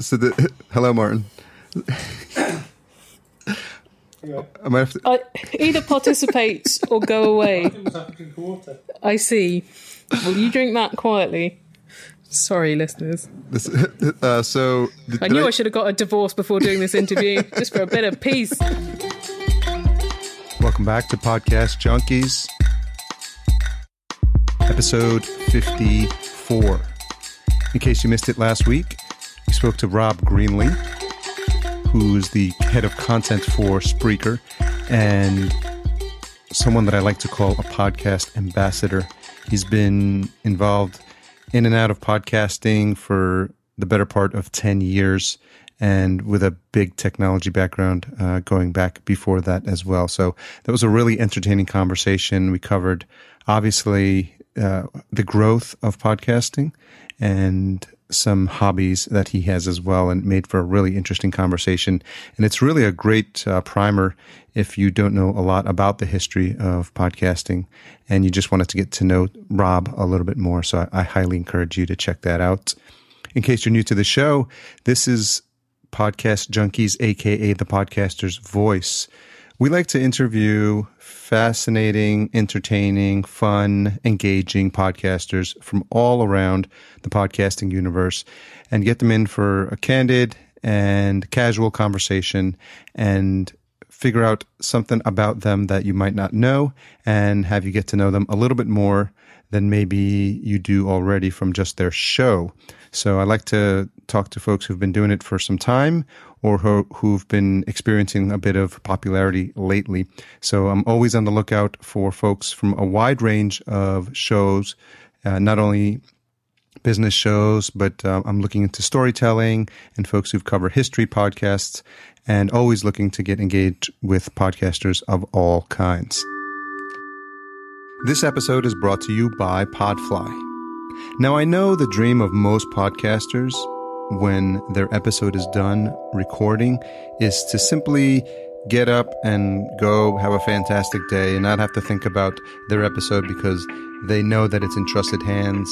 so the hello, Martin. I might have to, I, either participate or go away. I see. Will you drink that quietly? Sorry, listeners. this, uh, so I knew I should have got a divorce before doing this interview, just for a bit of peace. Welcome back to Podcast Junkies, episode 54. In case you missed it last week, we spoke to Rob Greenlee, who's the head of content for Spreaker and someone that I like to call a podcast ambassador. He's been involved in and out of podcasting for the better part of 10 years and with a big technology background uh, going back before that as well. So that was a really entertaining conversation. We covered obviously uh, the growth of podcasting and some hobbies that he has as well and made for a really interesting conversation. And it's really a great uh, primer if you don't know a lot about the history of podcasting and you just wanted to get to know Rob a little bit more. So I, I highly encourage you to check that out. In case you're new to the show, this is Podcast Junkies, aka the podcaster's voice. We like to interview fascinating, entertaining, fun, engaging podcasters from all around the podcasting universe and get them in for a candid and casual conversation and figure out something about them that you might not know and have you get to know them a little bit more than maybe you do already from just their show. So I like to talk to folks who've been doing it for some time or who, who've been experiencing a bit of popularity lately. So I'm always on the lookout for folks from a wide range of shows, uh, not only business shows, but uh, I'm looking into storytelling and folks who've covered history podcasts and always looking to get engaged with podcasters of all kinds. This episode is brought to you by Podfly. Now, I know the dream of most podcasters when their episode is done recording is to simply get up and go have a fantastic day and not have to think about their episode because they know that it's in trusted hands.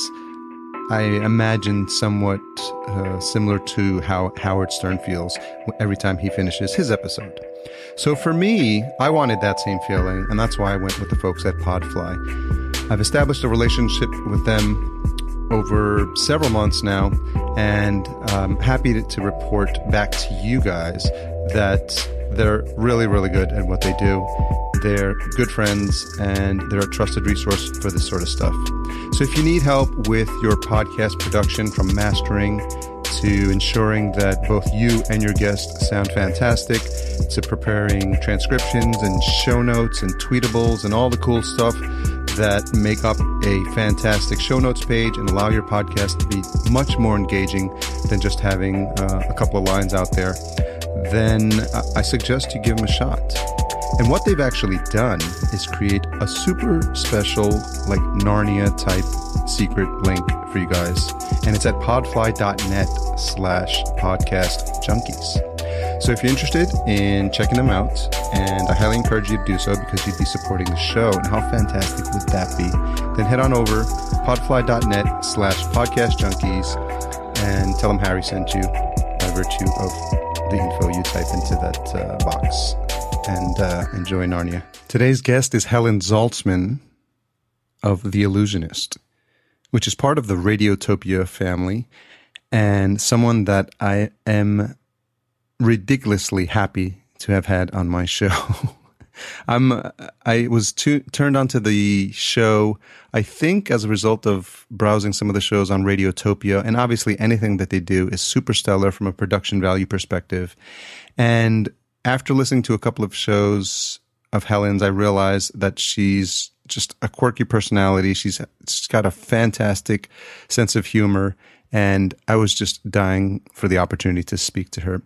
I imagine somewhat uh, similar to how Howard Stern feels every time he finishes his episode. So for me, I wanted that same feeling, and that's why I went with the folks at Podfly. I've established a relationship with them over several months now, and I'm happy to, to report back to you guys that they're really, really good at what they do. They're good friends and they're a trusted resource for this sort of stuff. So if you need help with your podcast production from mastering to ensuring that both you and your guests sound fantastic, to preparing transcriptions and show notes and tweetables and all the cool stuff that make up a fantastic show notes page and allow your podcast to be much more engaging than just having uh, a couple of lines out there, then I suggest you give them a shot. And what they've actually done is create a super special, like Narnia type secret link for you guys. And it's at podfly.net slash podcast junkies. So if you're interested in checking them out, and I highly encourage you to do so because you'd be supporting the show, and how fantastic would that be? Then head on over podfly.net slash podcast junkies and tell them Harry sent you by virtue of the info you type into that uh, box. And uh, enjoy Narnia. Today's guest is Helen Zaltzman of The Allusionist, which is part of the Radiotopia family and someone that I am ridiculously happy to have had on my show. I'm I was tu- turned onto the show I think as a result of browsing some of the shows on Radiotopia and obviously anything that they do is super stellar from a production value perspective. And after listening to a couple of shows of Helen's I realized that she's just a quirky personality. She's, she's got a fantastic sense of humor and I was just dying for the opportunity to speak to her.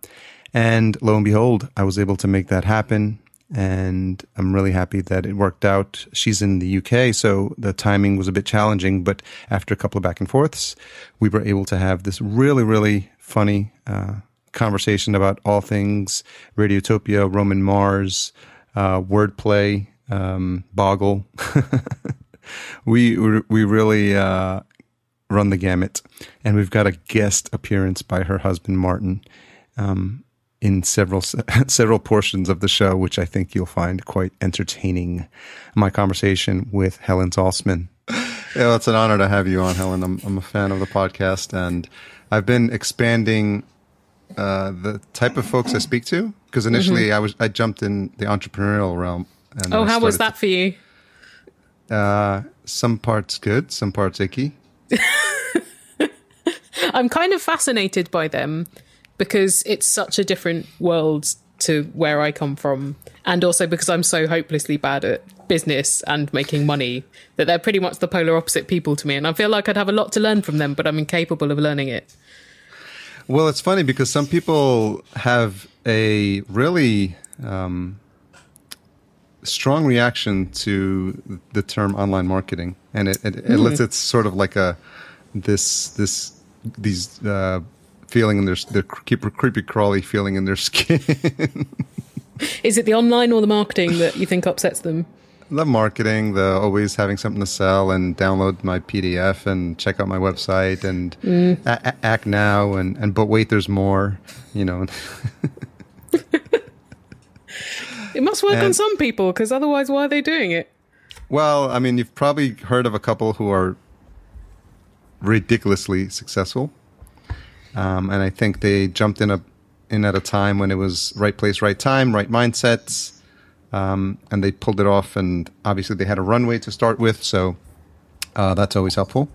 And lo and behold, I was able to make that happen. And I'm really happy that it worked out. She's in the UK, so the timing was a bit challenging. But after a couple of back and forths, we were able to have this really, really funny uh, conversation about all things Radiotopia, Roman Mars, uh, wordplay, um, Boggle. we we really uh, run the gamut. And we've got a guest appearance by her husband, Martin, um, in several several portions of the show, which I think you'll find quite entertaining. My conversation with Helen Zaltzman. Yeah, well, it's an honor to have you on, Helen. I'm, I'm a fan of the podcast, and I've been expanding uh, the type of folks I speak to because initially I was I jumped in the entrepreneurial realm. And Oh, how was started that for you? uh, some parts good, some parts icky. I'm kind of fascinated by them because it's such a different world to where I come from, and also because I'm so hopelessly bad at business and making money that they're pretty much the polar opposite people to me. And I feel like I'd have a lot to learn from them, but I'm incapable of learning it. Well, it's funny because some people have a really um, strong reaction to the term online marketing, and it, it, it elicits sort of like a this this these uh, feeling in their their creepy, creepy crawly feeling in their skin. Is it the online or the marketing that you think upsets them? the marketing, the always having something to sell, and download my PDF and check out my website and mm. a- a- act now and and but wait, there's more. You know. It must work on some people because otherwise, why are they doing it? Well, I mean, you've probably heard of a couple who are ridiculously successful, um, and I think they jumped in a in at a time when it was right place, right time, right mindsets, um, and they pulled it off. And obviously, they had a runway to start with, so uh, that's always helpful.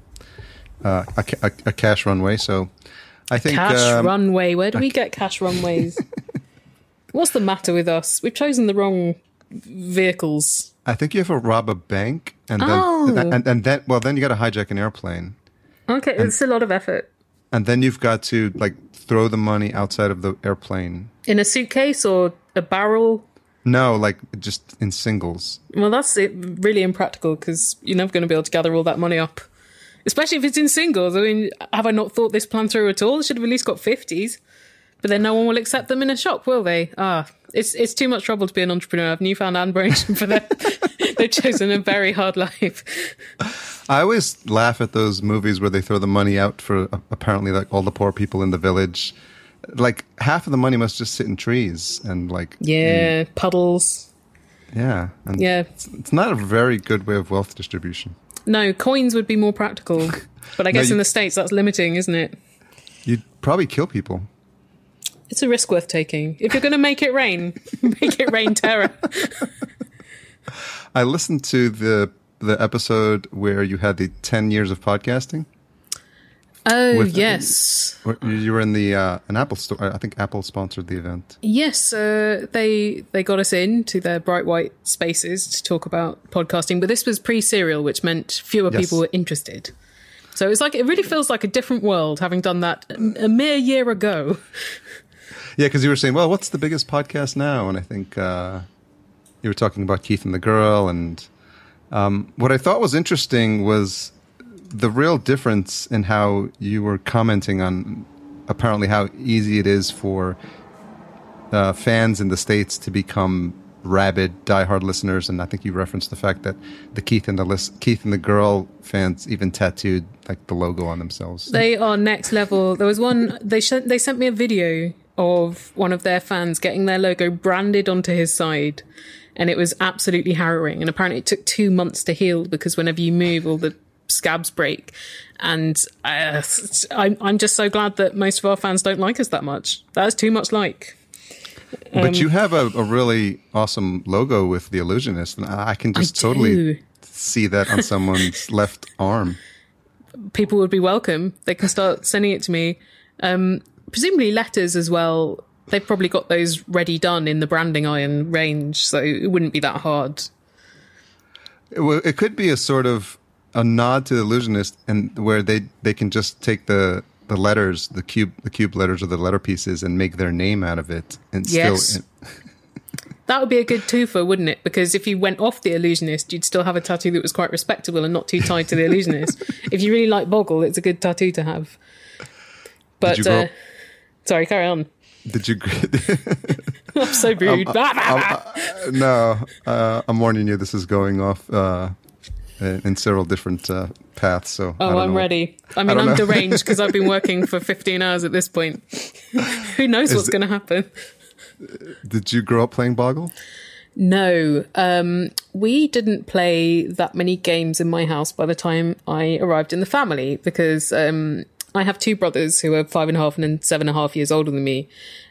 Uh, a, a, a cash runway. So I think Cash um, runway. Where do we get cash runways? What's the matter with us? We've chosen the wrong vehicles. I think you have to rob a bank, and then Oh. and, and then well, then you got to hijack an airplane. Okay, it's a lot of effort. And then you've got to like throw the money outside of the airplane. In a suitcase or a barrel? No, like just in singles. Well, that's it, really impractical because you're never going to be able to gather all that money up. Especially if it's in singles. I mean, have I not thought this plan through at all? I should have at least got 50s. But then no one will accept them in a shop, will they? Ah, it's it's too much trouble to be an entrepreneur. I've newfound admiration for them. They've chosen a very hard life. I always laugh at those movies where they throw the money out for apparently like all the poor people in the village. Like half of the money must just sit in trees and like Yeah, puddles. yeah, and Yeah. It's, it's not a very good way of wealth distribution. No, coins would be more practical. But I guess you- in the States that's limiting, isn't it? You'd probably kill people. It's a risk worth taking. If you're going to make it rain, make it rain terror. I listened to the the episode where you had the ten years of podcasting. Oh, With- yes. Where You were in the uh, an Apple store. I think Apple sponsored the event. Yes, uh, they they got us in to their bright white spaces to talk about podcasting, but this was pre-serial, which meant fewer Yes. people were interested. So it's like it really feels like a different world having done that a mere year ago. Yeah, because you were saying, well, what's the biggest podcast now? And I think uh, you were talking about Keith and the Girl. And um, what I thought was interesting was the real difference in how you were commenting on apparently how easy it is for uh, fans in the States to become rabid, diehard listeners. And I think you referenced the fact that the Keith and the lis- Keith and the Girl fans even tattooed like the logo on themselves. They are next level. There was one they sh- they sent me a video of one of their fans getting their logo branded onto his side, and it was absolutely harrowing. And apparently, it took two months to heal because whenever you move, all the scabs break. And uh, I'm I'm just so glad that most of our fans don't like us that much. That's too much like. But you have a, a really awesome logo with the allusionist, and I I can just do. totally see that on someone's left arm. people would be welcome. They can start sending it to me. Um, presumably letters as well. They've probably got those ready done in the branding iron range, so it wouldn't be that hard. It, well, it could be a sort of a nod to the allusionist, and where they they can just take the the letters, the cube the cube letters or the letter pieces, and make their name out of it, and Yes. still. That would be a good twofer, wouldn't it? Because if you went off the allusionist, you'd still have a tattoo that was quite respectable and not too tied to the allusionist. if you really like Boggle, it's a good tattoo to have. But you grow uh, sorry, carry on. Did you? I'm so rude. Bah, bah, bah. no, uh, I'm warning you. This is going off uh, uh, in several different uh, paths. So I Oh, I'm know. ready. I I mean, don't I'm deranged because I've been working for 15 hours at this point. Who knows Is what's going to happen? Did you grow up playing Boggle? No, um, we didn't play that many games in my house by the time I arrived in the family because um, I have two brothers who are five and a half and then seven and a half years older than me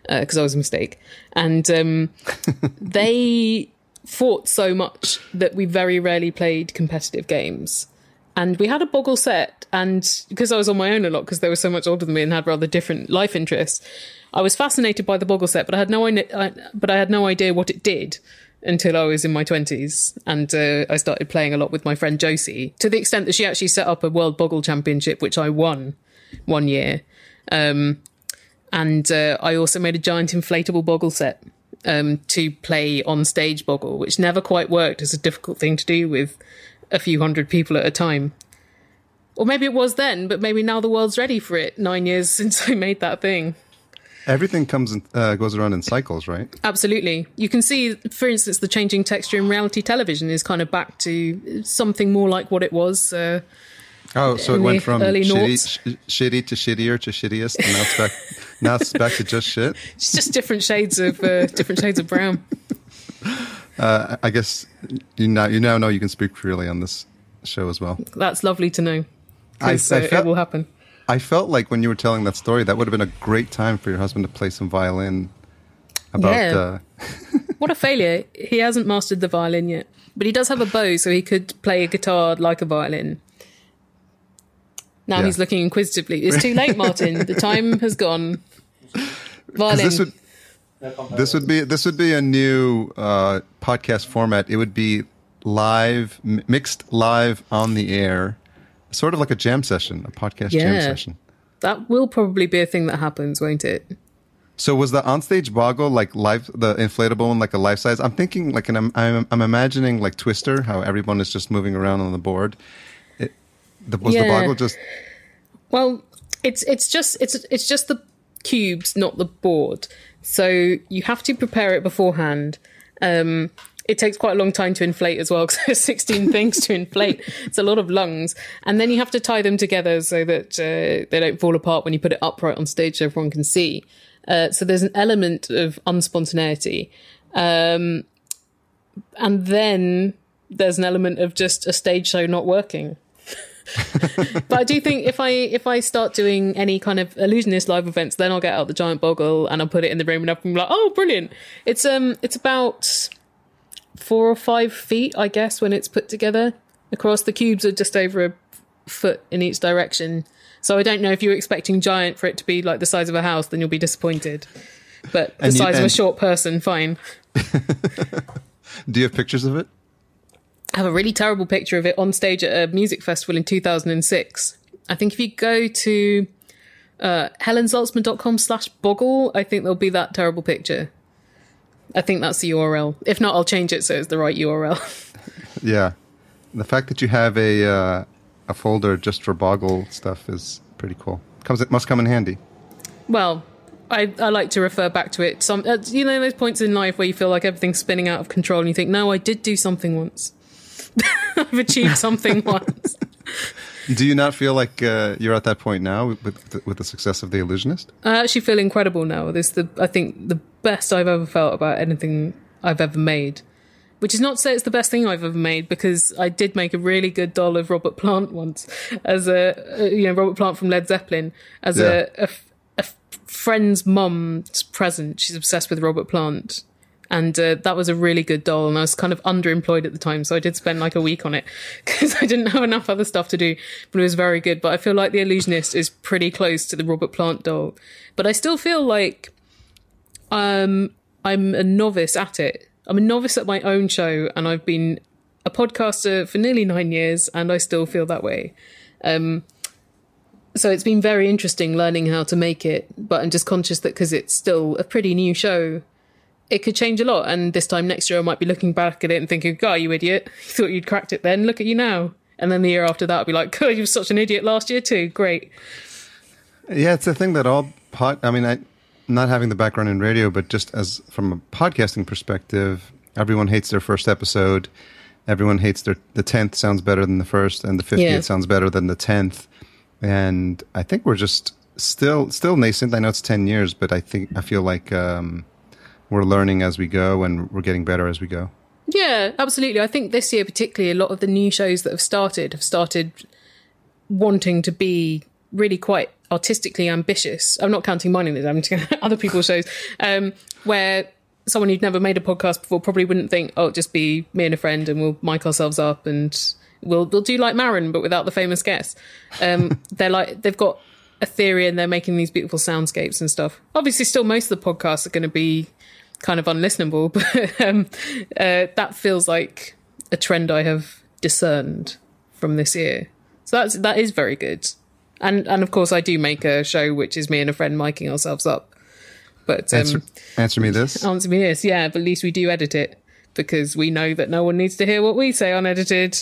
because I was a mistake. And um, they fought so much that we very rarely played competitive games. And we had a boggle set, and because I was on my own a lot, because they were so much older than me and had rather different life interests, I was fascinated by the boggle set, but I had no idea, I, but I had no idea what it did until I was in my twenties, and uh, I started playing a lot with my friend Josie, to the extent that she actually set up a World Boggle Championship, which I won one year. Um, and uh, I also made a giant inflatable boggle set um, to play on stage boggle, which never quite worked as a difficult thing to do with a few hundred people at a time. Or maybe it was then, but maybe now the world's ready for it. Nine years since I made that thing. Everything comes in, uh, goes around in cycles, right? Absolutely. You can see, for instance, the changing texture in reality television is kind of back to something more like what it was. Uh, Oh, so it went from shitty, sh- shitty to shittier to shittiest, and now it's back. now it's back to just shit. it's just different shades of uh, different shades of brown. Uh, I guess you now you now know you can speak freely on this show as well. That's lovely to know. I, I uh, felt it will happen. I felt like when you were telling that story, that would have been a great time for your husband to play some violin. About Yeah. uh, What a failure. He hasn't mastered the violin yet. But he does have a bow, so he could play a guitar like a violin. Now Yeah. he's looking inquisitively. It's too late, Martin. the time has gone. Violin. this would this would be this would be a new uh, podcast format. It would be live, m- mixed live on the air, sort of like a jam session, a podcast jam session. that will probably be a thing that happens, won't it? So was the onstage boggle like life, the inflatable one, like a life size? I'm thinking like an, I'm, I'm imagining like Twister, how everyone is just moving around on the board. The, was the Yeah. boggle just Well, it's it's just it's it's just the cubes, not the board. So you have to prepare it beforehand. Um, it takes quite a long time to inflate as well because there's 16 things to inflate. It's a lot of lungs, and then you have to tie them together so that uh, they don't fall apart when you put it upright on stage so everyone can see. Uh, so there's an element of unspontaneity, um, and then there's an element of just a stage show not working but I do think if I if I start doing any kind of allusionist live events, then I'll get out the giant boggle and I'll put it in the room and I'll be like, oh, brilliant! It's um, it's about four or five feet, I guess, when it's put together. Across the cubes are just over a foot in each direction. So I don't know if you're expecting giant for it to be like the size of a house, then you'll be disappointed. But the you- size of a short person, fine. Do you have pictures of it? I have a really terrible picture of it on stage at a music festival in 2006. I think if you go to uh, helenzaltzman.com slash boggle, I think there'll be that terrible picture. I think that's the URL. If not, I'll change it so it's the right URL. Yeah, the fact that you have a uh, a folder just for boggle stuff is pretty cool. Comes it must come in handy. well, I, I like to refer back to it. Some, uh, you know, those points in life where you feel like everything's spinning out of control and you think, no, I did do something once. I've achieved something once. Do you not feel like uh, you're at that point now with with the, with the success of the allusionist? I actually feel incredible now. This is the I think the best I've ever felt about anything I've ever made. Which is not to say it's the best thing I've ever made because I did make a really good doll of Robert Plant once as a uh, you know Robert Plant from Led Zeppelin as Yeah. a, a a friend's mum's present. She's obsessed with Robert Plant. And uh, that was a really good doll, and I was kind of underemployed at the time, so I did spend like a week on it because I didn't have enough other stuff to do. But it was very good. But I feel like the allusionist is pretty close to the Robert Plant doll, but I still feel like um, I'm a novice at it. I'm a novice at my own show, and I've been a podcaster for nearly nine years, and I still feel that way. Um, so it's been very interesting learning how to make it, but I'm just conscious that because it's still a pretty new show, it could change a lot. And this time next year, I might be looking back at it and thinking, "God, you idiot! You thought you'd cracked it then. Look at you now." And then the year after that, I'll be like, "God, you were such an idiot last year too. Great." Yeah, it's a thing that all pod. I mean, I not having the background in radio, but just as from a podcasting perspective, everyone hates their first episode. everyone hates their the tenth sounds better than the first, and the fiftieth Yeah. sounds better than the tenth. And I think we're just still still nascent. I know it's ten years, but I think I feel like um, we're learning as we go, and we're getting better as we go. Yeah, absolutely. I think this year, particularly, a lot of the new shows that have started have started wanting to be really quite artistically ambitious. I'm not counting mine in this, I'm just other people's shows, um, where someone who'd never made a podcast before probably wouldn't think, oh, it'll just be me and a friend and we'll mic ourselves up and we'll we'll do like Maron, but without the famous guests. Um, they're like they've got a theory and they're making these beautiful soundscapes and stuff. Obviously, still most of the podcasts are going to be kind of unlistenable, but um, uh, that feels like a trend I have discerned from this year. So that's that is very good. And and of course, I do make a show which is me and a friend miking ourselves up. But um, Answer, answer me this. answer me this, yeah. But at least we do edit it because we know that no one needs to hear what we say unedited.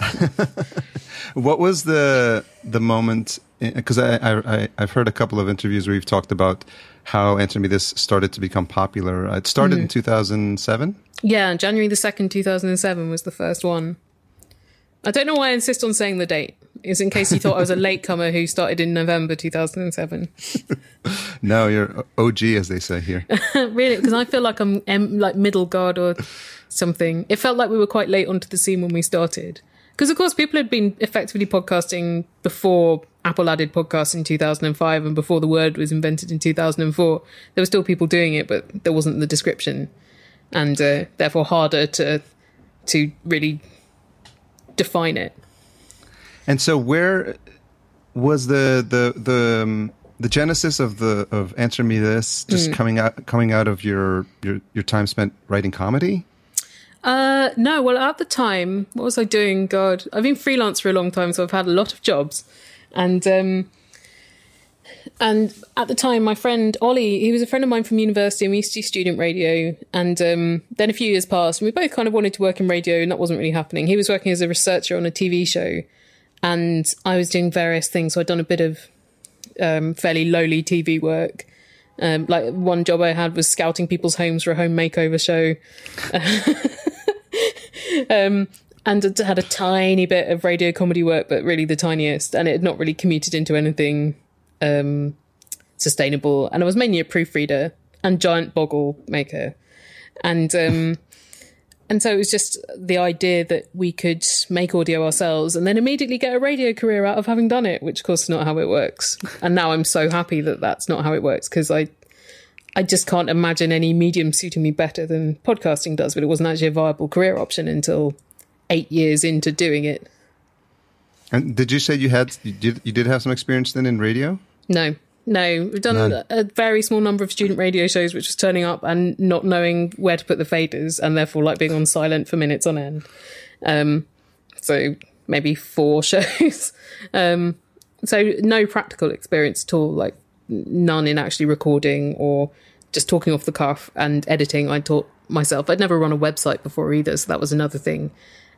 What was the the moment? Because I, I I I've heard a couple of interviews where you've talked about how Answer Me This started to become popular. It started in two thousand seven. Yeah, January the 2nd, 2007 was the first one. I don't know why I insist on saying the date. Is in case you thought I was a latecomer who started in November 2007. No, you're OG, as they say here. really? Because I feel like I'm um, like middle guard or something. It felt like we were quite late onto the scene when we started. Because, of course, people had been effectively podcasting before Apple added podcasts in 2005 and before the word was invented in 2004. There were still people doing it, but there wasn't the description. And uh, therefore harder to to really define it. And so, where was the the the um, the genesis of the of Answer Me This just coming out coming out of your your your time spent writing comedy? Uh, no, well, at the time, what was I doing? God, I've been freelance for a long time, so I've had a lot of jobs, and um, and at the time, my friend Ollie, he was a friend of mine from university, and we used to do student radio. And um, then a few years passed, and we both kind of wanted to work in radio, and that wasn't really happening. He was working as a researcher on a TV show, and I was doing various things. So I'd done a bit of um, fairly lowly TV work. Um, like one job I had was scouting people's homes for a home makeover show. um, and had a tiny bit of radio comedy work, but really the tiniest, and it had not really commuted into anything um, sustainable. And I was mainly a proofreader and giant boggle maker, and um, and so it was just the idea that we could make audio ourselves and then immediately get a radio career out of having done it, which of course is not how it works. And now I'm so happy that that's not how it works because I I just can't imagine any medium suiting me better than podcasting does, but it wasn't actually a viable career option until eight years into doing it. And did you say you had you did you did have some experience then in radio? No, no. We've done None. a very small number of student radio shows, which was turning up and not knowing where to put the faders, and therefore like being on silent for minutes on end. Um, so maybe four shows. um, so no practical experience at all. Like none in actually recording or just talking off the cuff and editing. I taught myself. I'd never run a website before either, so that was another thing.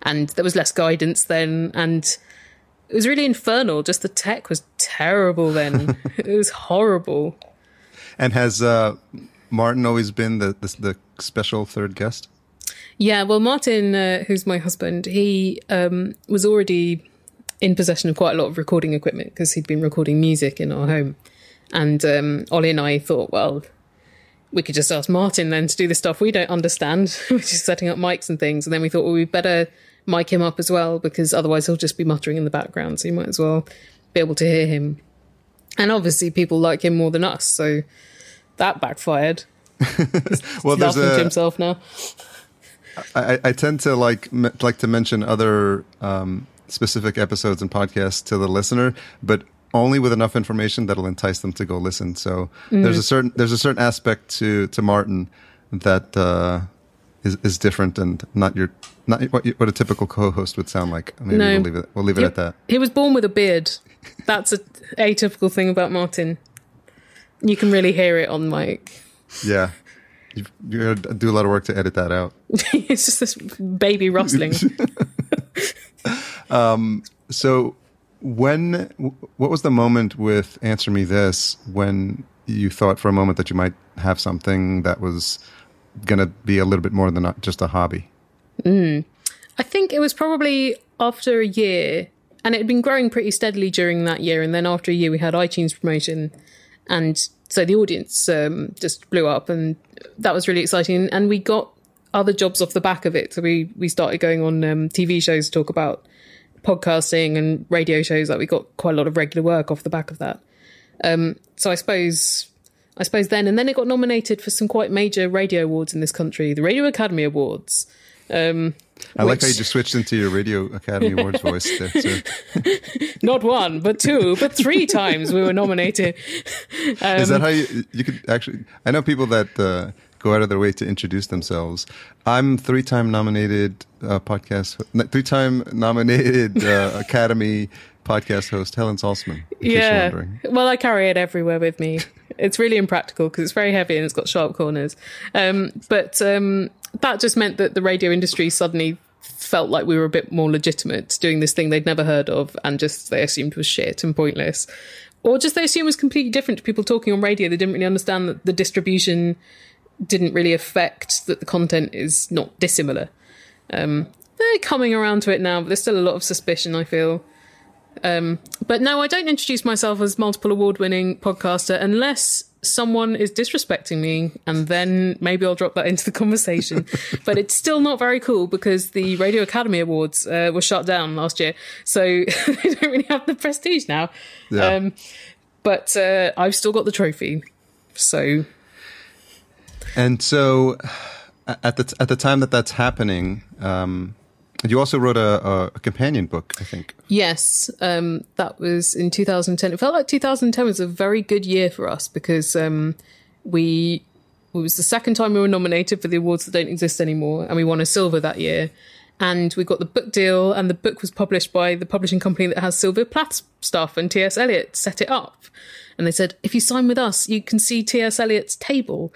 And there was less guidance then, and it was really infernal. Just the tech was terrible then. it was horrible. And has uh, Martin always been the, the the special third guest? Yeah, well, Martin, uh, who's my husband, he um, was already in possession of quite a lot of recording equipment because he'd been recording music in our home. And um, Ollie and I thought, well, we could just ask Martin then to do the stuff we don't understand, which is setting up mics and things. And then we thought, well, we'd better mic him up as well because otherwise he'll just be muttering in the background. So you might as well be able to hear him. And obviously, people like him more than us. So that backfired. Well, there's a himself now. I, I tend to like like to mention other um, specific episodes and podcasts to the listener, but only with enough information that'll entice them to go listen. So there's a certain there's a certain aspect to to Martin that uh, is is different and not your not what, what a typical co-host would sound like. Maybe No. we'll leave it we'll leave it He- at that. He was born with a beard. That's a atypical thing about Martin. You can really hear it on mic. Yeah. You you do a lot of work to edit that out. it's just this baby rustling. um. So when what was the moment with answer me this when you thought for a moment that you might have something that was going to be a little bit more than just a hobby? I I think it was probably after a year, and it had been growing pretty steadily during that year. And then after a year, we had iTunes promotion, and so the audience um, just blew up, and that was really exciting. And we got other jobs off the back of it. So we we started going on um, TV shows to talk about podcasting and radio shows. Like we got quite a lot of regular work off the back of that. Um, so I suppose. I suppose then, and then it got nominated for some quite major radio awards in this country, the Radio Academy Awards. Um, I like how you just switched into your Radio Academy Awards voice there. So. not one, but two, but three times we were nominated. Um, Is that how you, you could actually? I know people that uh, go out of their way to introduce themselves. I'm three-time nominated uh, podcast, three-time nominated uh, Academy podcast host Helen Zaltzman. Yeah. Well, I carry it everywhere with me. It's really impractical because it's very heavy and it's got sharp corners. Um, but um, that just meant that the radio industry suddenly felt like we were a bit more legitimate doing this thing they'd never heard of and just they assumed was shit and pointless. Or just they assumed was completely different to people talking on radio. They didn't really understand that the distribution didn't really affect that the content is not dissimilar. Um, they're coming around to it now, but there's still a lot of suspicion, I feel. Um, but no, I don't introduce myself as multiple award winning podcaster unless someone is disrespecting me, and then maybe I'll drop that into the conversation. but it's still not very cool because the Radio Academy Awards uh, were shut down last year, so they don't really have the prestige now. Yeah. Um, but uh, I've still got the trophy, so. And so, at the at the time that that's happening, um, you also wrote a, a, companion book, I think. Yes, um, that was in 2010. It felt like 2010 was a very good year for us because um, we it was the second time we were nominated for the awards that don't exist anymore, and we won a silver that year. And we got the book deal, and the book was published by the publishing company that has Sylvia Plath's stuff, and T.S. Eliot set it up and they said, if you sign with us, you can see T.S. Eliot's table.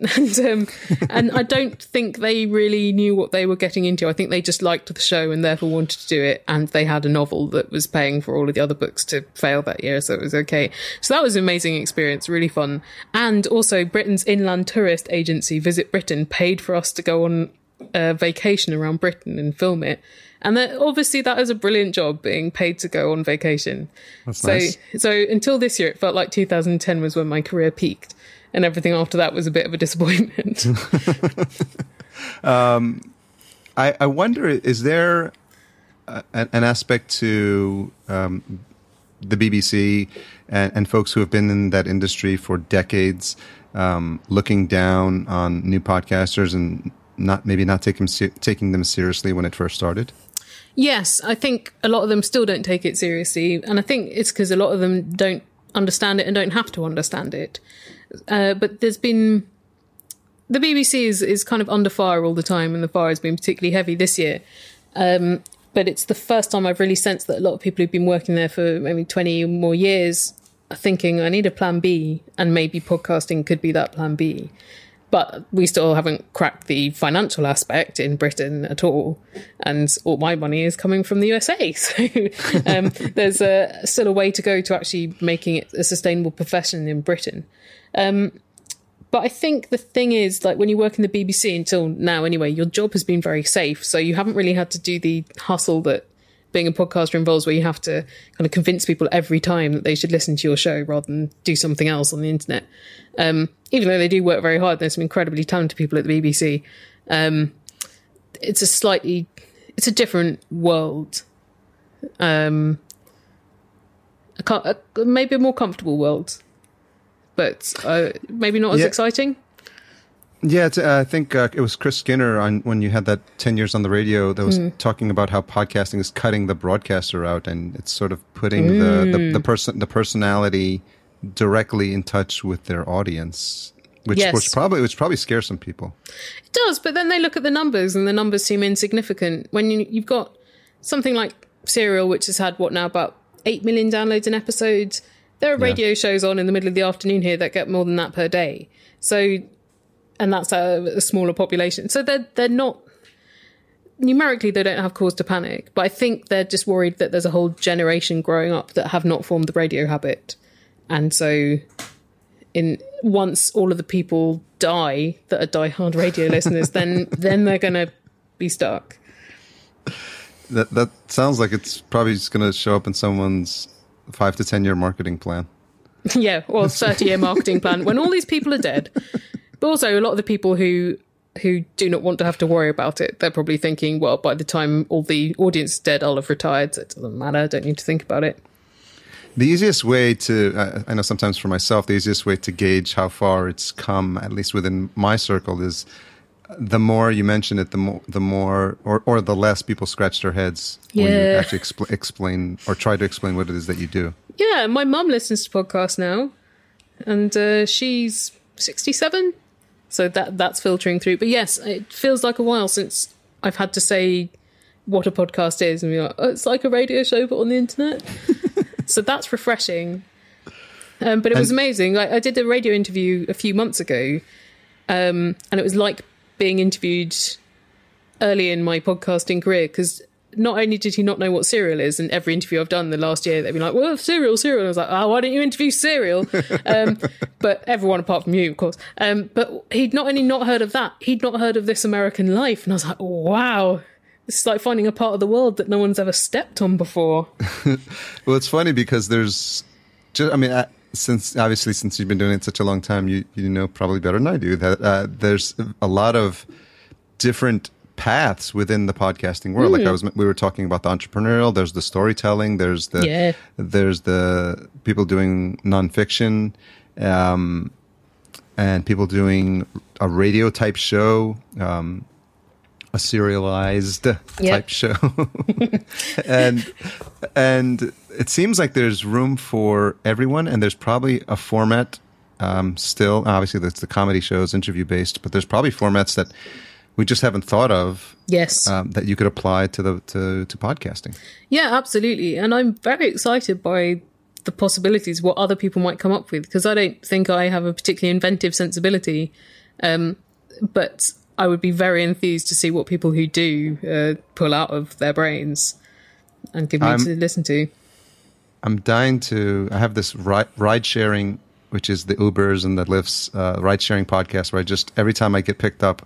And um, and I don't think they really knew what they were getting into. I think they just liked the show and therefore wanted to do it. And they had a novel that was paying for all of the other books to fail that year, so it was okay. So that was an amazing experience, really fun. And also, Britain's inland tourist agency, Visit Britain, paid for us to go on a vacation around Britain and film it. And that, obviously that is a brilliant job being paid to go on vacation. That's so, nice. so until this year, it felt like 2010 was when my career peaked and everything after that was a bit of a disappointment. um, I, I, wonder, is there a, an aspect to um, the BBC and, and, folks who have been in that industry for decades um, looking down on new podcasters and not maybe not taking taking them seriously when it first started? Yes, I think a lot of them still don't take it seriously, and I think it's because a lot of them don't understand it and don't have to understand it. Uh, but there's been the BBC is is kind of under fire all the time, and the fire has been particularly heavy this year. Um, but it's the first time I've really sensed that a lot of people who've been working there for maybe 20 or more years are thinking, I need a plan B, and maybe podcasting could be that plan B but we still haven't cracked the financial aspect in Britain at all. And all my money is coming from the USA. So um, there's a, still a way to go to actually making it a sustainable profession in Britain. Um, but I think the thing is, like when you work in the BBC until now, anyway, your job has been very safe. So you haven't really had to do the hustle that being a podcaster involves where you have to kind of convince people every time that they should listen to your show rather than do something else on the internet. Um, even though they do work very hard, there's some incredibly talented people at the BBC. Um, it's a slightly, it's a different world. Um, a, maybe a more comfortable world, but uh, maybe not as yeah. exciting. Yeah, uh, I think uh, it was Chris Skinner on when you had that ten years on the radio that was mm. talking about how podcasting is cutting the broadcaster out, and it's sort of putting mm. the, the, the person the personality directly in touch with their audience, which yes. which probably which probably scares some people. It does, but then they look at the numbers, and the numbers seem insignificant. When you, you've got something like Serial, which has had what now about eight million downloads an episode. There are radio yeah. shows on in the middle of the afternoon here that get more than that per day. So and that's a, a smaller population. So they're they're not numerically they don't have cause to panic, but I think they're just worried that there's a whole generation growing up that have not formed the radio habit, and so in once all of the people die that are diehard radio listeners, then then they're going to be stuck. that that sounds like it's probably just going to show up in someone's five to ten year marketing plan. yeah, or thirty year marketing plan when all these people are dead. But also a lot of the people who who do not want to have to worry about it, they're probably thinking, well, by the time all the audience is dead, I'll have retired, so it doesn't matter. I don't need to think about it. The easiest way to, uh, I know sometimes for myself, the easiest way to gauge how far it's come, at least within my circle, is the more you mention it, the more, the more, or, or the less people scratch their heads when you actually expl- explain or try to explain what it is that you do. Yeah, my mum listens to podcasts now, and uh, she's sixty-seven, so that that's filtering through. But yes, it feels like a while since I've had to say what a podcast is, and be like, oh, it's like a radio show but on the internet. so that's refreshing. Um, but it was And- amazing. I, I did a radio interview a few months ago, um, and it was like being interviewed early in my podcasting career because not only did he not know what Serial is, and every interview I've done the last year, they've been like, "Well, Serial, Serial." And I was like, "Oh, why don't you interview Serial?" um, but everyone apart from you, of course. Um, but he'd not only not heard of that, he'd not heard of this American life, and I was like, "Wow." This is like finding a part of the world that no one's ever stepped on before. Well, it's funny because there's, just, I mean, uh, since obviously since you've been doing it such a long time, you you know probably better than I do that uh, there's a lot of different paths within the podcasting world. Like I was, we were talking about the entrepreneurial. There's the storytelling. There's the Yeah. there's the people doing nonfiction, um, and people doing a radio type show. Um, a serialized Yeah. type show and and it seems like there's room for everyone and there's probably a format um, still obviously that's the comedy shows interview based but there's probably formats that we just haven't thought of Yes. um, that you could apply to the to, to podcasting Yeah, absolutely. And I'm very excited by the possibilities, what other people might come up with, because I don't think I have a particularly inventive sensibility. Um, but I would be very enthused to see what people who do uh, pull out of their brains and give me I'm- to listen to. I'm dying to. I have this ride, ride sharing, which is the Ubers and the Lyfts uh, ride sharing podcast, where I just every time I get picked up,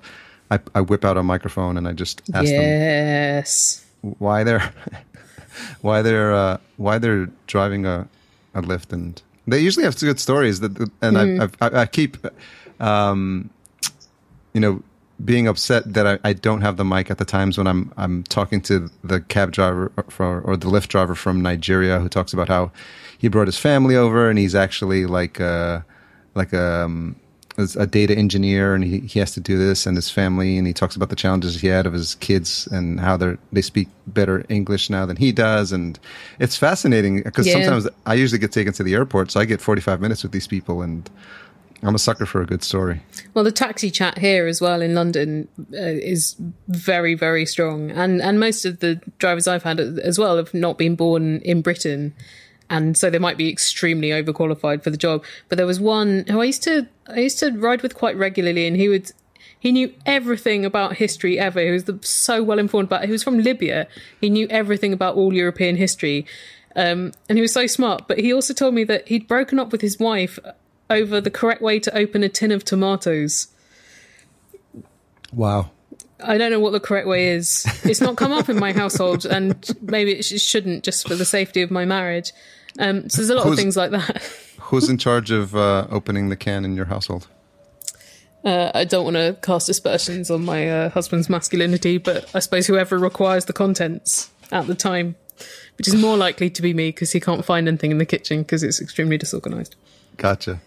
I, I whip out a microphone and I just ask them Yes. why they're why they're uh, why they're driving a, a Lyft, and they usually have good stories. That and I, I, I keep, um, you know, being upset that I, I don't have the mic at the times when I'm I'm talking to the cab driver for, or the Lyft driver from Nigeria who talks about how he brought his family over and he's actually like a like a, um, a data engineer and he, he has to do this and his family and he talks about the challenges he had of his kids and how they they speak better English now than he does and it's fascinating because Yeah. sometimes I usually get taken to the airport so I get 45 minutes with these people and I'm a sucker for a good story. Well, the taxi chat here as well in London uh, is very, very strong, and and most of the drivers I've had as well have not been born in Britain, and so they might be extremely overqualified for the job. But there was one who I used to I used to ride with quite regularly, and he would he knew everything about history ever. He was the, so well informed about. He was from Libya. He knew everything about all European history. Um, and he was so smart, but he also told me that he'd broken up with his wife over the correct way to open a tin of tomatoes. Wow. I don't know what the correct way is. It's not come up in my household, and maybe it sh- shouldn't just for the safety of my marriage. Um, so there's a lot of things like that. Who's in charge of uh, opening the can in your household? Uh, I don't want to cast aspersions on my uh, husband's masculinity, but I suppose whoever requires the contents at the time, which is more likely to be me because he can't find anything in the kitchen because it's extremely disorganized. Gotcha.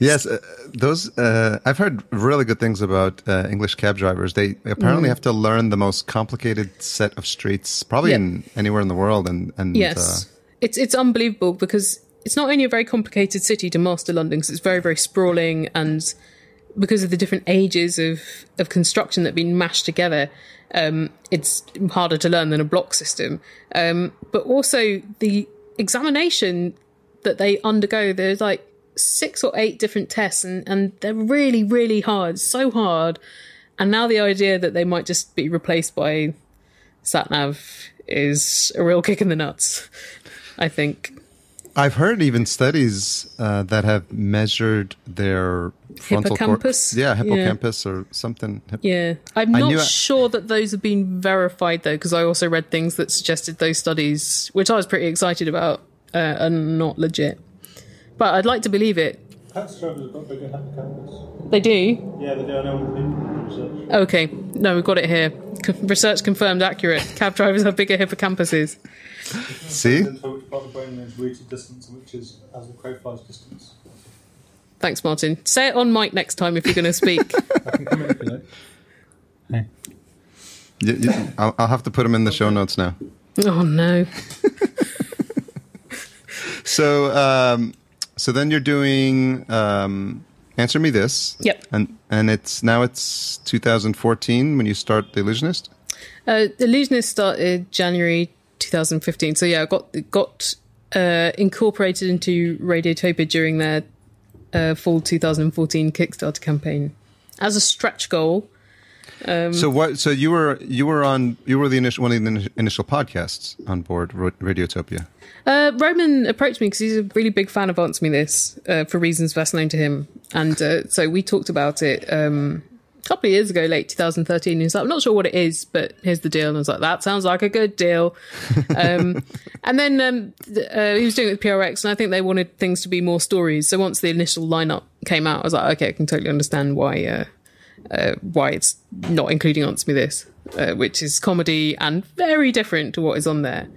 Yes, uh, those uh, I've heard really good things about uh, English cab drivers. They apparently have to learn the most complicated set of streets, probably Yep. in anywhere in the world. And and Yes, uh, it's it's unbelievable because it's not only a very complicated city to master London because it's very very sprawling and because of the different ages of of construction that have been mashed together, um, it's harder to learn than a block system. Um, but also the examination that they undergo, there's like six or eight different tests, and and they're really really hard, so hard. And now the idea that they might just be replaced by satnav is a real kick in the nuts. I think. I've heard even studies uh, that have measured their frontal Hippocampus? Cor- yeah, hippocampus or something. Yeah, I'm not I- sure that those have been verified though, because I also read things that suggested those studies, which I was pretty excited about, uh, are not legit. But I'd like to believe it. Taxi drivers have got bigger hippocampus. They do. Yeah, they do. I know research. Okay, no, we've got it here. C- research confirmed accurate. Cab drivers have bigger hippocampuses. See, For which part of the brain is rooted distance which is as the crow flies distance. Thanks, Martin. Say it on mic next time if you're going to speak. I can come in if you like. you, you, I'll, I'll have to put them in the show notes now. oh no. So, um, so then you're doing um, answer me this. Yep. And and it's now it's 2014 when you start the Allusionist. Uh, Allusionist started January 2015. So yeah, I got got uh, incorporated into Radiotopia during their uh, fall 2014 Kickstarter campaign as a stretch goal. Um, so what? So you were you were on you were the initial one of the initial podcasts on board Radiotopia. Uh, Roman approached me because he's a really big fan of Answer Me This uh, for reasons best known to him, and uh, so we talked about it um, a couple of years ago, late 2013. He's like, "I'm not sure what it is, but here's the deal." And I was like, "That sounds like a good deal." um, and then um, uh, he was doing it with PRX, and I think they wanted things to be more stories. So once the initial lineup came out, I was like, "Okay, I can totally understand why." Uh, uh, why it's not including Answer Me This, uh, which is comedy and very different to what is on there.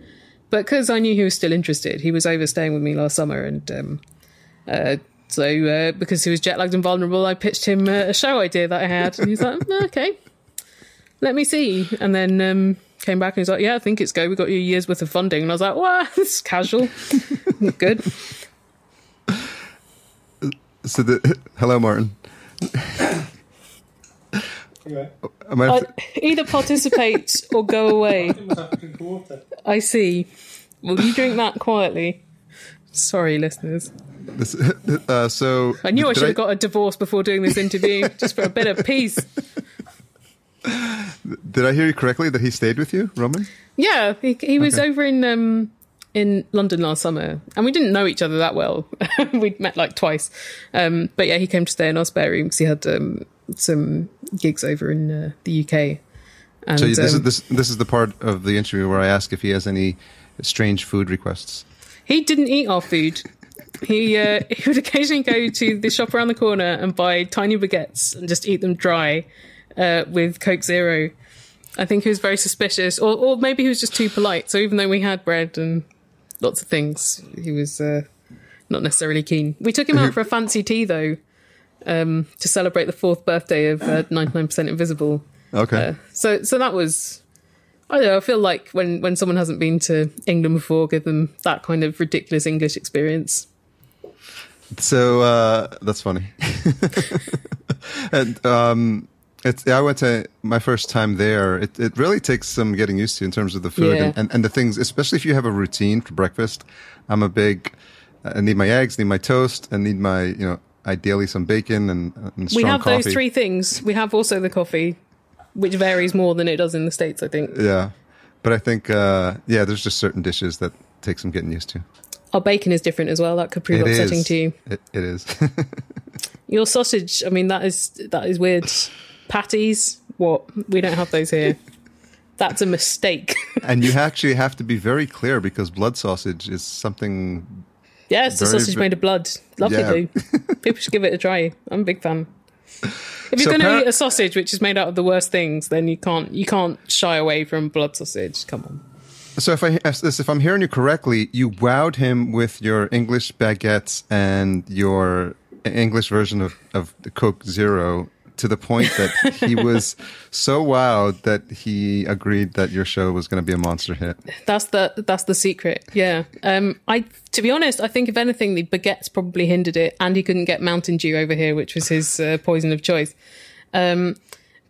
But because I knew he was still interested, he was overstaying with me last summer, and um, uh, so uh, because he was jet lagged and vulnerable, I pitched him uh, a show idea that I had, and he's like, "Mm, "Okay, let me see." And then um, came back and he's like, "Yeah, I think it's go. We got you a year's worth of funding." And I was like, "Wow, this is casual, good." So the hello, Martin. Anyway, I Uh, either participate or go away. I must have to drink water. I see. Will you drink that quietly? Sorry, listeners. this, uh, so I knew I should have got a divorce before doing this interview, just for a bit of peace. Did I hear you correctly that he stayed with you, Roman? Yeah, he, he was Okay. over in um, in London last summer, and we didn't know each other that well. We'd met like twice, um, but yeah, he came to stay in our spare room because he had um, some gigs over in uh, the UK. And So this is um, this this is the part of the interview where I ask if he has any strange food requests. he didn't eat our food. He uh, he would occasionally go to the shop around the corner and buy tiny baguettes and just eat them dry uh, with Coke Zero. I think he was very suspicious, or or maybe he was just too polite. So even though we had bread and lots of things, he was uh, not necessarily keen. We took him out for a fancy tea though um, to celebrate the fourth birthday of Nine Percent Invisible. Okay. Uh, so so that was I don't know, I feel like when when someone hasn't been to England before, give them that kind of ridiculous English experience. So uh, that's funny. and um, it's I went to my first time there. It it really takes some getting used to in terms of the food Yeah. and, and, and the things, especially if you have a routine for breakfast. I'm a big. I need my eggs, need my toast, and need my you know ideally some bacon and, and we have coffee. those three things. We have also the coffee, which varies more than it does in the states. I think Yeah, but I think uh, yeah, there's just certain dishes that take some getting used to. our bacon is different as well. That could prove It upsetting is. to you. It, it is. Your sausage, I mean, that is that is weird. Patties, what? We don't have those here. That's a mistake. and you actually have to be very clear because blood sausage is something Yes, the Very sausage made of blood. Lovely Yeah. though. People should give it a try. I'm a big fan. If you're So going to par- eat a sausage which is made out of the worst things, then you can't you can't shy away from blood sausage. Come on. So if I if I'm hearing you correctly, you wowed him with your English baguettes and your English version of of the Coke Zero to the point that he was so wowed that he agreed that your show was going to be a monster hit. That's the that's the secret. Yeah. Um. I to be honest, I think if anything, the baguettes probably hindered it, and he couldn't get Mountain Dew over here, which was his uh, poison of choice. Um.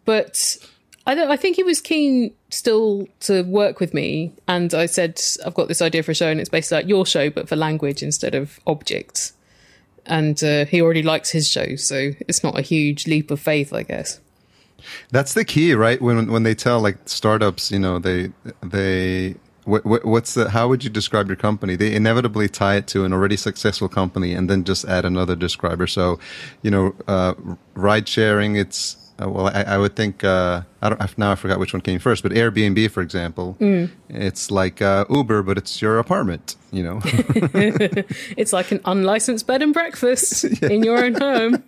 But I don't. I think he was keen still to work with me, and I said I've got this idea for a show, and it's basically like your show, but for language instead of objects. And uh, he already likes his show, so it's not a huge leap of faith, I guess. That's the key, right? When when they tell like startups, you know, they they what, what, what's the? How would you describe your company? They inevitably tie it to an already successful company, and then just add another describer. So, you know, uh, ride sharing. It's uh, well, I, I, would think uh, I don't now I forgot which one came first, but Airbnb, for example, mm. it's like uh, Uber, but it's your apartment. You know, it's like an unlicensed bed and breakfast yeah. in your own home.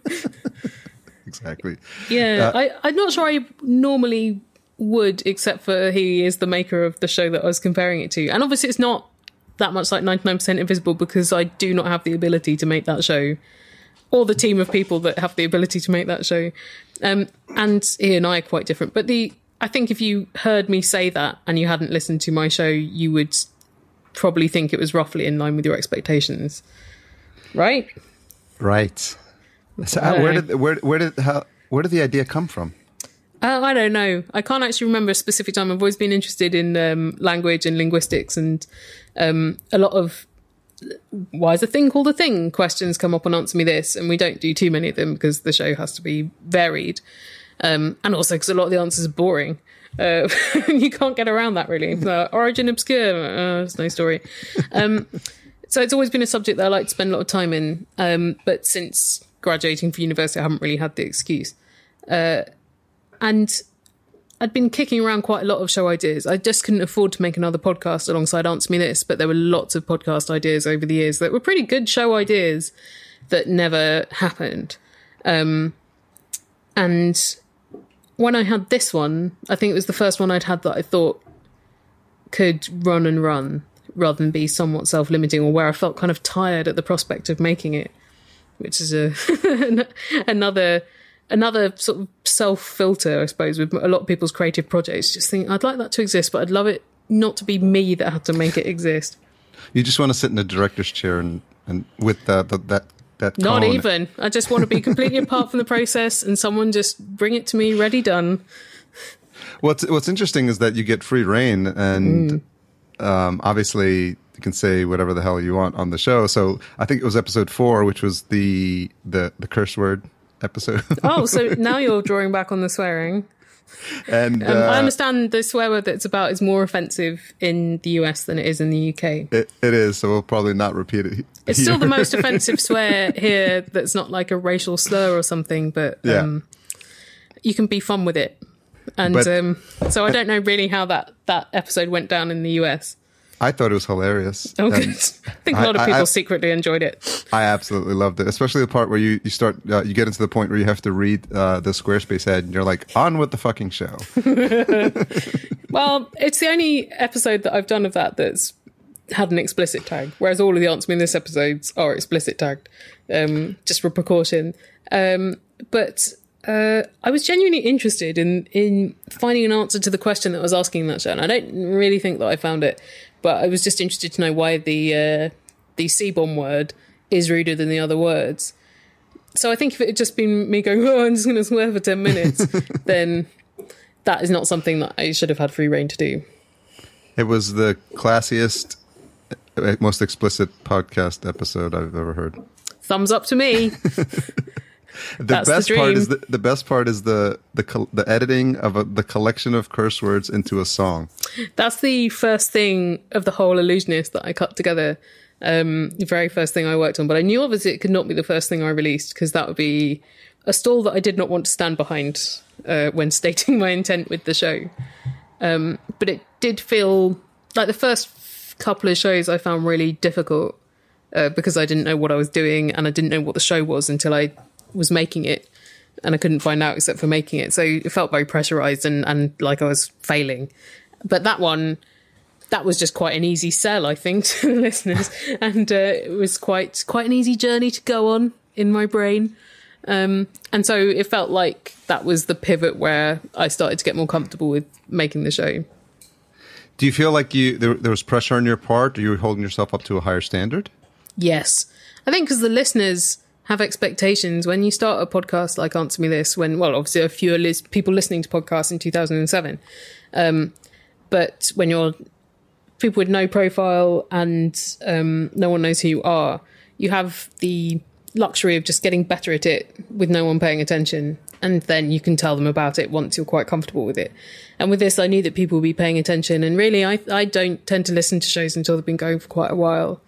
exactly. Yeah, uh, I, I'm not sure I normally would, except for he is the maker of the show that I was comparing it to, and obviously it's not that much like 99% invisible because I do not have the ability to make that show or the team of people that have the ability to make that show. Um, and he and I are quite different. But the I think if you heard me say that and you hadn't listened to my show, you would probably think it was roughly in line with your expectations, right? Right. So where did where where did how where did the idea come from? Uh, I don't know. I can't actually remember a specific time. I've always been interested in um, language and linguistics, and um, a lot of why is a thing called a thing? Questions come up and answer me this, and we don't do too many of them because the show has to be varied, um, and also because a lot of the answers are boring. Uh, you can't get around that really. The origin obscure, uh, there's no story. Um, so it's always been a subject that I like to spend a lot of time in. Um, but since graduating from university, I haven't really had the excuse. Uh, and I'd been kicking around quite a lot of show ideas. I just couldn't afford to make another podcast alongside Answer Me This, but there were lots of podcast ideas over the years that were pretty good show ideas that never happened. Um, and when I had this one, I think it was the first one I'd had that I thought could run and run rather than be somewhat self limiting or where I felt kind of tired at the prospect of making it, which is a another another sort of self filter, I suppose, with a lot of people's creative projects. Just think, I'd like that to exist, but I'd love it not to be me that had to make it exist. You just want to sit in the director's chair and, and with the, the, that that not cone. even. I just want to be completely apart from the process, and someone just bring it to me, ready, done. What's What's interesting is that you get free reign, and mm. um, obviously you can say whatever the hell you want on the show. So I think it was episode four, which was the the the curse word episode. oh, so now you're drawing back on the swearing. And um, uh, I understand the swear word that's about is more offensive in the US than it is in the UK. It, it is, so we'll probably not repeat it. It's still the most offensive swear here that's not like a racial slur or something, but um, yeah. you can be fun with it. And but, um, so I don't know really how that, that episode went down in the US. I thought it was hilarious. Oh, good. I think a lot of people I, secretly enjoyed it. I absolutely loved it, especially the part where you, you start, uh, you get into the point where you have to read uh, the Squarespace ad and you're like, on with the fucking show. well, it's the only episode that I've done of that that's had an explicit tag, whereas all of the Answer Me This episodes are explicit tagged, um, just for precaution. Um, but uh, I was genuinely interested in in finding an answer to the question that I was asking in that show, and I don't really think that I found it. But I was just interested to know why the uh, the C-bomb word is ruder than the other words. So I think if it had just been me going, "Oh, I'm just going to swear for ten minutes," then that is not something that I should have had free reign to do. It was the classiest, uh, most explicit podcast episode I've ever heard. Thumbs up to me. the That's best the part is the, the best part is the the the editing of a, the collection of curse words into a song. That's the first thing of the whole Allusionist that I cut together. Um, the very first thing I worked on, but I knew obviously it could not be the first thing I released because that would be a stall that I did not want to stand behind uh, when stating my intent with the show. Um, but it did feel like the first couple of shows I found really difficult uh, because I didn't know what I was doing and I didn't know what the show was until I was making it and I couldn't find out except for making it. So it felt very pressurized and, and like I was failing. But that one, that was just quite an easy sell, I think, to the listeners. And uh, it was quite quite an easy journey to go on in my brain. Um, and so it felt like that was the pivot where I started to get more comfortable with making the show. Do you feel like you there, there was pressure on your part? Are you holding yourself up to a higher standard? Yes, I think because the listeners have expectations when you start a podcast like Answer Me This. When well, obviously, a fewer lis- people listening to podcasts in 2007, um, but when you're people with no profile and um, no one knows who you are, you have the luxury of just getting better at it with no one paying attention. and then you can tell them about it once you're quite comfortable with it. And with this, I knew that people would be paying attention. And really, I I don't tend to listen to shows until they've been going for quite a while,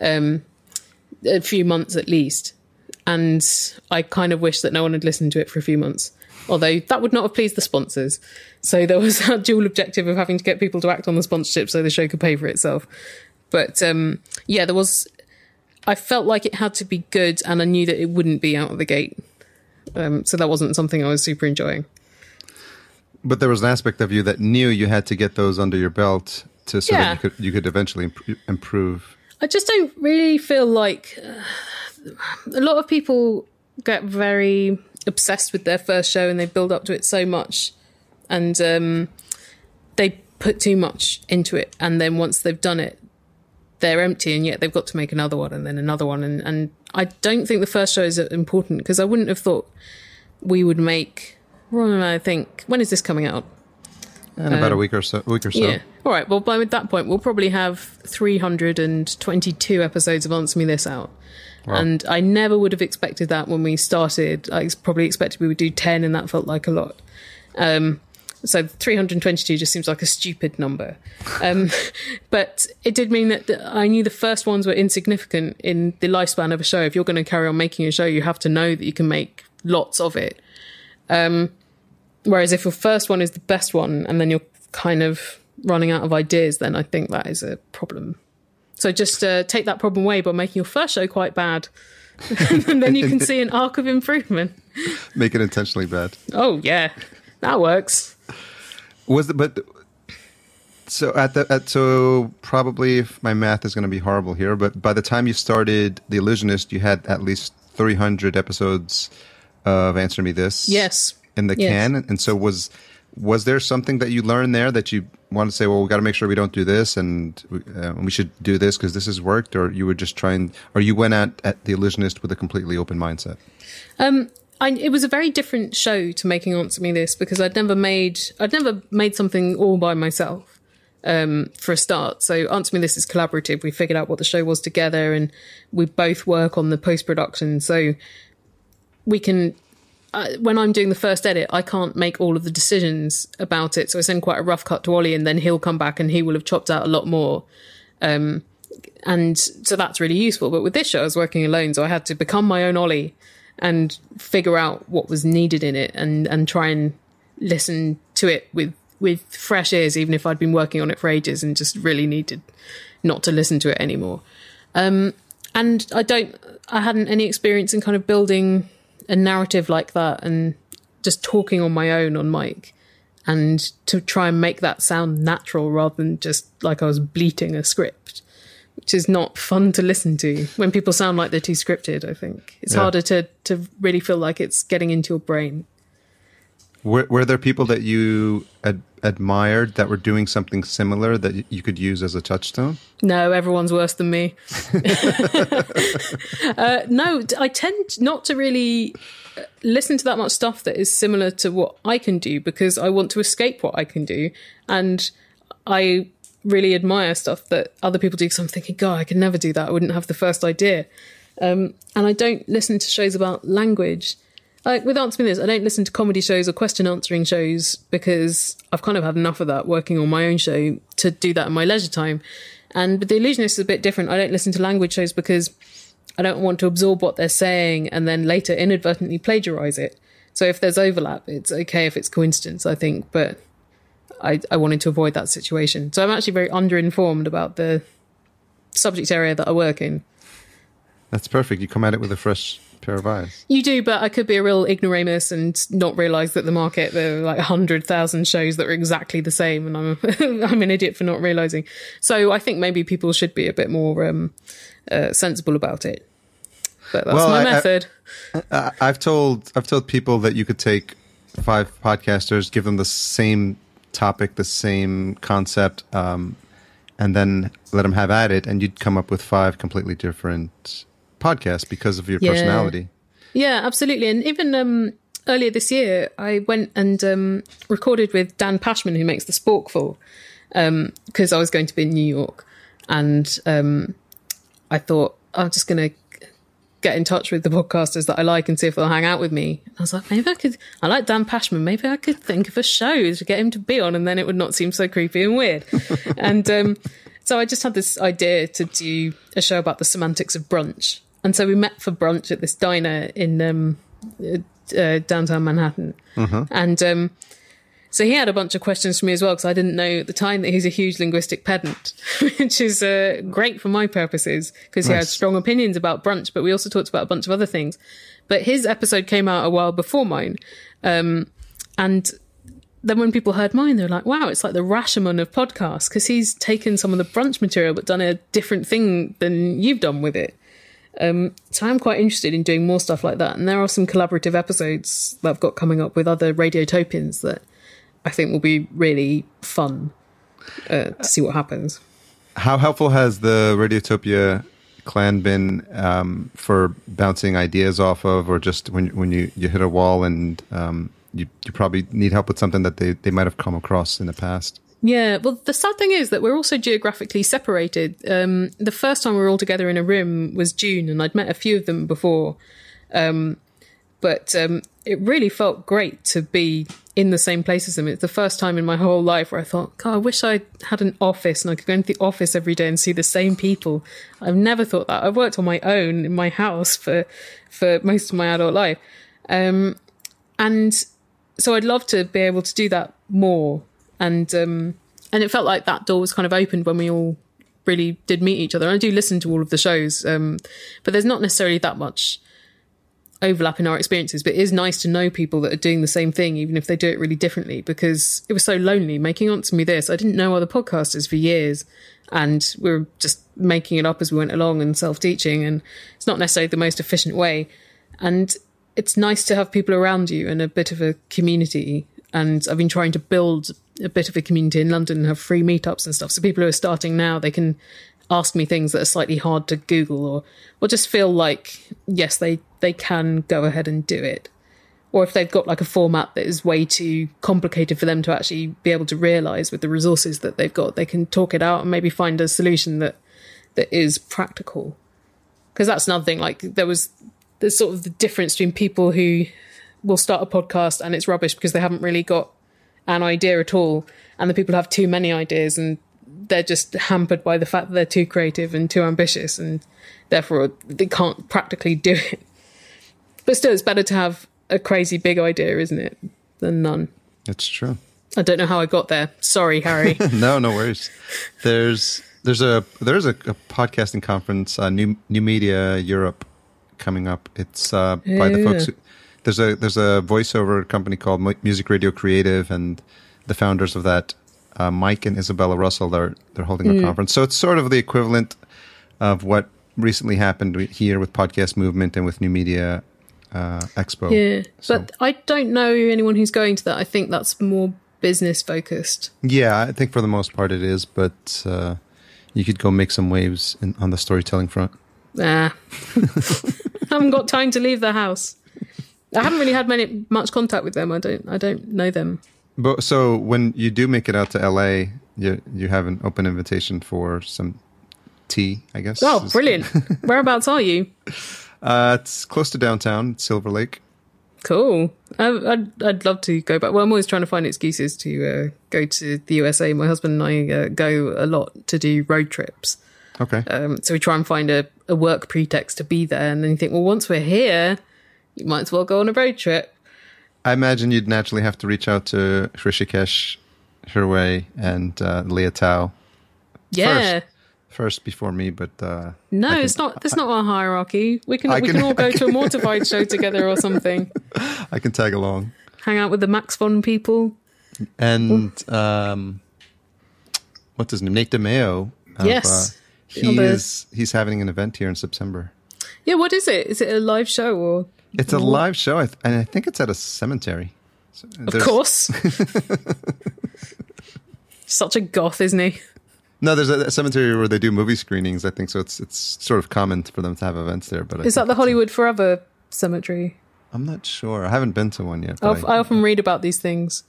um, a few months at least. And I kind of wish that no one had listened to it for a few months. Although that would not have pleased the sponsors. So there was that dual objective of having to get people to act on the sponsorship so the show could pay for itself. But um, yeah, there was. I felt like it had to be good, and I knew that it wouldn't be out of the gate. Um, so that wasn't something I was super enjoying. But there was an aspect of you that knew you had to get those under your belt to so Yeah. that you could you could eventually imp- improve. I just don't really feel like uh, a lot of people get very obsessed with their first show and they build up to it so much and um, they put too much into it and then once they've done it they're empty and yet they've got to make another one and then another one and, and I don't think the first show is important because I wouldn't have thought we would make well, I think when is this coming out In about a week or so. Week or so. Yeah. All right. Well, by that point, we'll probably have 322 episodes of Answer Me This out. And I never would have expected that when we started. I probably expected we would do 10, and that felt like a lot. Um, so 322 just seems like a stupid number. Um, but it did mean that the, I knew the first ones were insignificant in the lifespan of a show. If you're going to carry on making a show, you have to know that you can make lots of it. Um, whereas if your first one is the best one and then you're kind of running out of ideas, then I think that is a problem. So just uh, take that problem away by making your first show quite bad. and then you can see an arc of improvement. Make it intentionally bad. Oh, yeah, that works. Was the but so at the at so probably if my math is going to be horrible here, but by the time you started The Allusionist, you had at least three hundred episodes of Answer Me This. Yes. in the Yes. can, and so was was there something that you learned there that you want to say? Well, we got to make sure we don't do this, and uh, we should do this because this has worked, or you were just trying, or you went at at The Allusionist with a completely open mindset. Um, I, it was a very different show to making Answer Me This because I'd never made I'd never made something all by myself um, for a start. So Answer Me This is collaborative. We figured out what the show was together, and we both work on the post production. So we can. Uh, when I'm doing the first edit, I can't make all of the decisions about it. So I send quite a rough cut to Olly, and then he'll come back and he will have chopped out a lot more. Um, and so that's really useful. But with this show, I was working alone, so I had to become my own Olly and figure out what was needed in it and and try and listen to it with with fresh ears even if I'd been working on it for ages and just really needed not to listen to it anymore um and I don't I hadn't any experience in kind of building a narrative like that and just talking on my own on mic and to try and make that sound natural rather than just like I was bleating a script which is not fun to listen to when people sound like they're too scripted. I think it's Yeah. harder to to really feel like it's getting into your brain. Were, were there people that you ad- admired that were doing something similar that you could use as a touchstone? No, everyone's worse than me. uh, no, I tend not to really uh, listen to that much stuff that is similar to what I can do because I want to escape what I can do, and I really admire stuff that other people do because I'm thinking, God, I could never do that. I wouldn't have the first idea. Um, and I don't listen to shows about language. Like with Answer Me This, I don't listen to comedy shows or question answering shows because I've kind of had enough of that working on my own show to do that in my leisure time. And but The Allusionist is a bit different. I don't listen to language shows because I don't want to absorb what they're saying and then later inadvertently plagiarize it. So if there's overlap, it's okay if it's coincidence, I think, but I, I wanted to avoid that situation. So I'm actually very underinformed about the subject area that I work in. That's perfect. You come at it with a fresh pair of eyes. You do, but I could be a real ignoramus and not realize that the market there are like hundred thousand shows that are exactly the same, and I'm I'm an idiot for not realizing. So I think maybe people should be a bit more um, uh, sensible about it. But that's Well, my I- method. I- I've told I've told people that you could take five podcasters, give them the same topic, the same concept, um, and then let them have at it, and you'd come up with five completely different podcasts because of your Yeah. personality. Yeah, absolutely. And even um, earlier this year, I went and um, recorded with Dan Pashman, who makes the Sporkful, because I was going to be in New York. And um, I thought, I'm just going to get in touch with the podcasters that I like and see if they'll hang out with me. I was like, maybe I could. I like Dan Pashman. Maybe I could think of a show to get him to be on, and then it would not seem so creepy and weird. and um, so I just had this idea to do a show about the semantics of brunch. And so we met for brunch at this diner in um, uh, downtown Manhattan, and. Um, so he had a bunch of questions for me as well because I didn't know at the time that he's a huge linguistic pedant, which is uh, great for my purposes because he had strong opinions about brunch. But we also talked about a bunch of other things. But his episode came out a while before mine, um, and then when people heard mine, they're like, "Wow, it's like the Rashomon of podcasts because he's taken some of the brunch material but done a different thing than you've done with it." Um, so I'm quite interested in doing more stuff like that, and there are some collaborative episodes that I've got coming up with other radiotopians that I think will be really fun uh, to see what happens. How helpful has the Radiotopia clan been um, for bouncing ideas off of, or just when when you, you hit a wall and um, you you probably need help with something that they, they might have come across in the past? Yeah, well, the sad thing is that we're also geographically separated. Um, the first time we were all together in a room was June, and I'd met a few of them before. Um, but um, it really felt great to be in the same place as them. It's the first time in my whole life where I thought, God, I wish I had an office and I could go into the office every day and see the same people. I've never thought that. I've worked on my own in my house for for most of my adult life, um, and so I'd love to be able to do that more. And um, and it felt like that door was kind of opened when we all really did meet each other. And I do listen to all of the shows, um, but there's not necessarily that much overlap in our experiences. But it is nice to know people that are doing the same thing, even if they do it really differently. Because it was so lonely making Answer Me This. I didn't know other podcasters for years, and we were just making it up as we went along and self teaching. And it's not necessarily the most efficient way. And it's nice to have people around you and a bit of a community. And I've been trying to build a bit of a community in London and have free meetups and stuff. So people who are starting now, they can ask me things that are slightly hard to Google or or just feel like yes, they they can go ahead and do it. Or if they've got like a format that is way too complicated for them to actually be able to realize with the resources that they've got, they can talk it out and maybe find a solution that that is practical. Because that's another thing. Like there was there's sort of the difference between people who will start a podcast and it's rubbish because they haven't really got an idea at all, and the people have too many ideas and they're just hampered by the fact that they're too creative and too ambitious, and therefore they can't practically do it. But still, it's better to have a crazy big idea, isn't it, than none. That's true. I don't know how I got there. Sorry, Harry. no, no worries. There's there's a there's a, a podcasting conference, uh, New New Media Europe, coming up. It's uh, by the folks. Who, there's a there's a voiceover company called Music Radio Creative, and the founders of that, uh, Mike and Isabella Russell, they're they're holding a conference. So it's sort of the equivalent of what recently happened here with Podcast Movement and with New Media uh, Expo. yeah, So- but I don't know anyone who's going to that. I think that's more business focused. Yeah, I think for the most part it is, but uh, you could go make some waves in, on the storytelling front. Nah, haven't got time to leave the house. I haven't really had many much contact with them. I don't. I don't know them. But so when you do make it out to LA, you you have an open invitation for some tea, I guess. Oh, brilliant! Whereabouts are you? Uh, it's close to downtown, Silver Lake. Cool. I, I'd I'd love to go back. Well, I'm always trying to find excuses to uh, go to the USA. My husband and I uh, go a lot to do road trips. Okay. Um, so we try and find a, a work pretext to be there, and then you think, well, once we're here, you might as well go on a road trip. I imagine you'd naturally have to reach out to Hrishikesh, Hirway, and uh, Lea Thau Yeah. first before me, but uh, No, can- it's not. There's not a hierarchy. We can I we can- can all go to a mortified show together or something. I can tag along. Hang out with the MaxFun people. And um, what's his name? Nate DeMeo. of, Yes. uh, he is. He's having an event here in September. Yeah, what is it? Is it a live show or? It's a live show, and I think it's at a cemetery. So uh, Of course. Such a goth, isn't he? No, there's a, cemetery where they do movie screenings. I think so. It's it's sort of common for them to have events there. But Is that the Hollywood Forever cemetery? I'm not sure. I haven't been to one yet. I, I often read about these things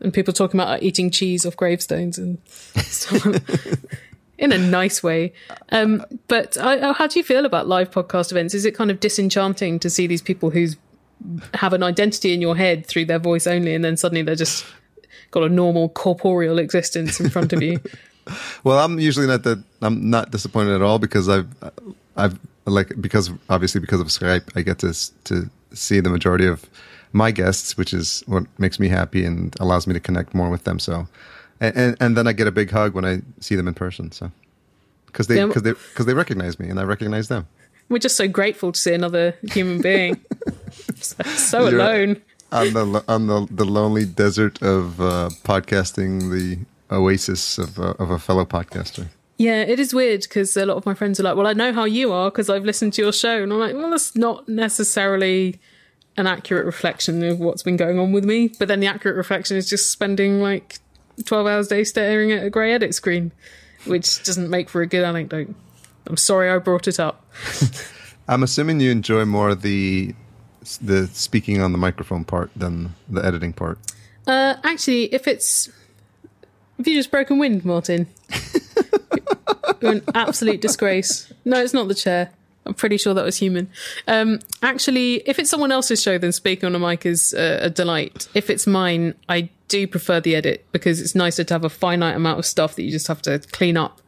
and people talking about like, eating cheese off gravestones and stuff. In a nice way. Um, but I, how do you feel about live podcast events? Is it kind of disenchanting to see these people who have an identity in your head through their voice only, and then suddenly they're just got a normal corporeal existence in front of you? well, I'm usually not that. I'm not disappointed at all because I've, I've like because obviously because of Skype, I get to to see the majority of my guests, which is what makes me happy and allows me to connect more with them. So, and and, and then I get a big hug when I see them in person. So, because they because they because they recognize me and I recognize them. We're just so grateful to see another human being. so, so alone on the on the the lonely desert of uh, podcasting, the oasis of uh, of a fellow podcaster. Yeah, it is weird because a lot of my friends are like, "Well, I know how you are because I've listened to your show," and I'm like, "Well, that's not necessarily an accurate reflection of what's been going on with me." But then the accurate reflection is just spending like twelve hours a day staring at a grey edit screen, which doesn't make for a good anecdote. I'm sorry I brought it up. I'm assuming you enjoy more the the speaking on the microphone part than the editing part. Uh, actually, if it's if you just broken wind, Martin? You're an absolute disgrace. No, it's not the chair. I'm pretty sure that was human. Um, actually, if it's someone else's show, then speaking on a mic is a delight. If it's mine, I do prefer the edit because it's nicer to have a finite amount of stuff that you just have to clean up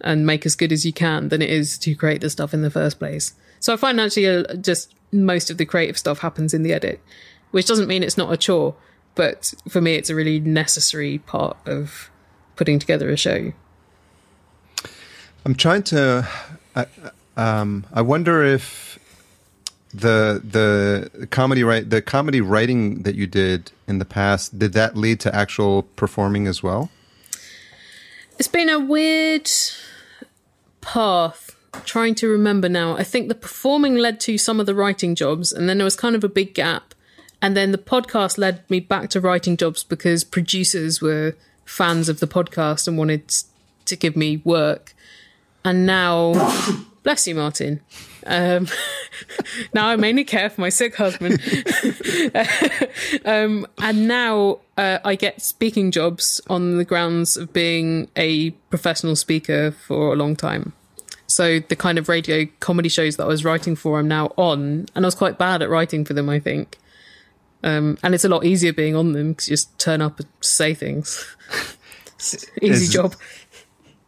and make as good as you can than it is to create the stuff in the first place. So I find actually uh, just most of the creative stuff happens in the edit, which doesn't mean it's not a chore, but for me, it's a really necessary part of putting together a show. I'm trying to. I, um, I wonder if the the comedy right the comedy writing that you did in the past did that lead to actual performing as well? It's been a weird path. Trying to remember now. I think the performing led to some of the writing jobs, and then there was kind of a big gap. And then the podcast led me back to writing jobs because producers were fans of the podcast and wanted to give me work and now, bless you, Martin. Um, now I mainly care for my sick husband. um, and now uh, I get speaking jobs on the grounds of being a professional speaker for a long time. So the kind of radio comedy shows that I was writing for, I'm now on, and I was quite bad at writing for them, I think. Um, and it's a lot easier being on them because you just turn up and say things. easy is, job.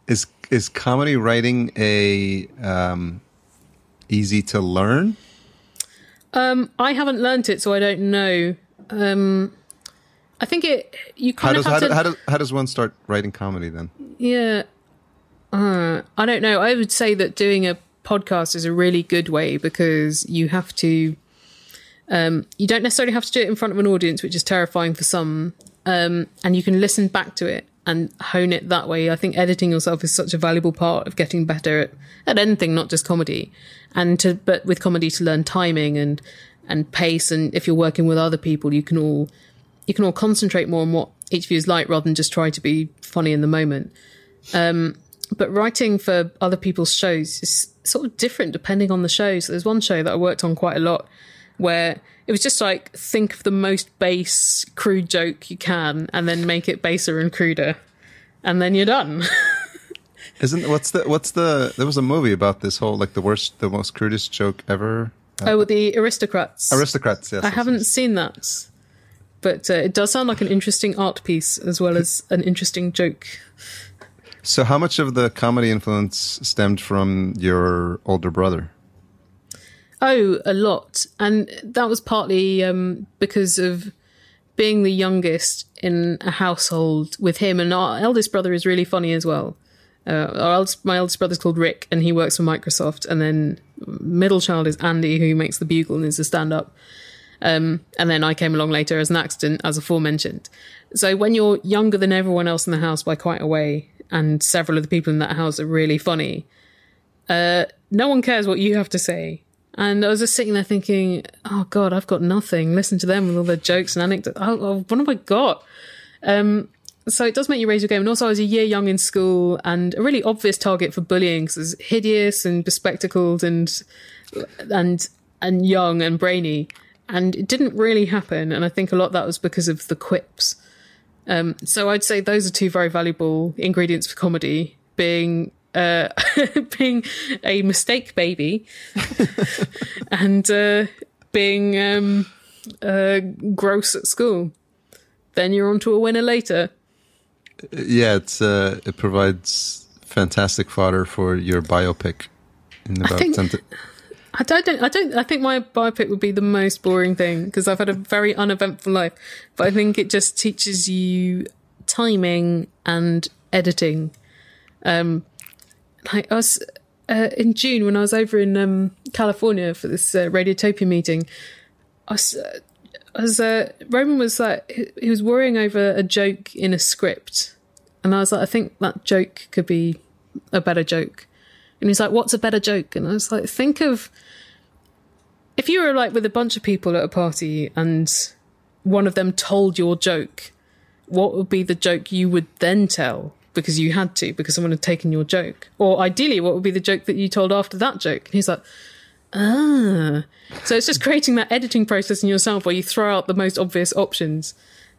Is is comedy writing a um, easy to learn? Um, I haven't learnt it, so I don't know. Um, I think it. You kind how of does, have how, to. how, does, how does one start writing comedy then? Yeah, uh, I don't know. I would say that doing a podcast is a really good way because you have to. Um, you don't necessarily have to do it in front of an audience, which is terrifying for some, um, and you can listen back to it and hone it that way. I think editing yourself is such a valuable part of getting better at, at anything, not just comedy. And to, but with comedy to learn timing and, and pace. And if you're working with other people, you can all, you can all concentrate more on what each of you is like rather than just try to be funny in the moment. Um, but writing for other people's shows is sort of different depending on the show. So there's one show that I worked on quite a lot where it was just like think of the most base crude joke you can and then make it baser and cruder. And then you're done. Isn't what's the what's the there was a movie about this whole like the worst the most crudest joke ever. Uh, oh the aristocrats. Aristocrats yes i haven't seen that. But uh, it does sound like an interesting art piece as well as an interesting joke. So how much of the comedy influence stemmed from your older brother Oh, a lot. And that was partly um, because of being the youngest in a household with him. And our eldest brother is really funny as well. Uh, our eldest, my eldest brother's called Rick, and he works for Microsoft. And then middle child is Andy, who makes the bugle and is a stand up. Um, and then I came along later as an accident, as aforementioned. So when you're younger than everyone else in the house by quite a way, and several of the people in that house are really funny, uh, no one cares what you have to say. And I was just sitting there thinking, oh God, I've got nothing. Listen to them with all their jokes and anecdotes. Oh, oh, what have I got? Um, so it does make you raise your game. And also, I was a year young in school and a really obvious target for bullying because I was hideous and bespectacled and and and young and brainy. And it didn't really happen. And I think a lot of that was because of the quips. Um, so I'd say those are two very valuable ingredients for comedy: being uh, being a mistake baby and uh, being um, uh, gross at school. Then you're on to a winner later. Yeah, it's uh, it provides fantastic fodder for your biopic in about think- 10 to, I don't, I don't. I think my biopic would be the most boring thing because I've had a very uneventful life. But I think it just teaches you timing and editing. Um, like I was uh, in June when I was over in um, California for this uh, Radiotopia meeting. Uh, I was uh, Roman was like he was worrying over a joke in a script, and I was like, I think that joke could be a better joke. And he's like, "What's a better joke?" And I was like, "Think of if you were like with a bunch of people at a party and one of them told your joke, what would be the joke you would then tell because you had to because someone had taken your joke? Or ideally, what would be the joke that you told after that joke?" And he's like, "Ah." So it's just creating that editing process in yourself where you throw out the most obvious options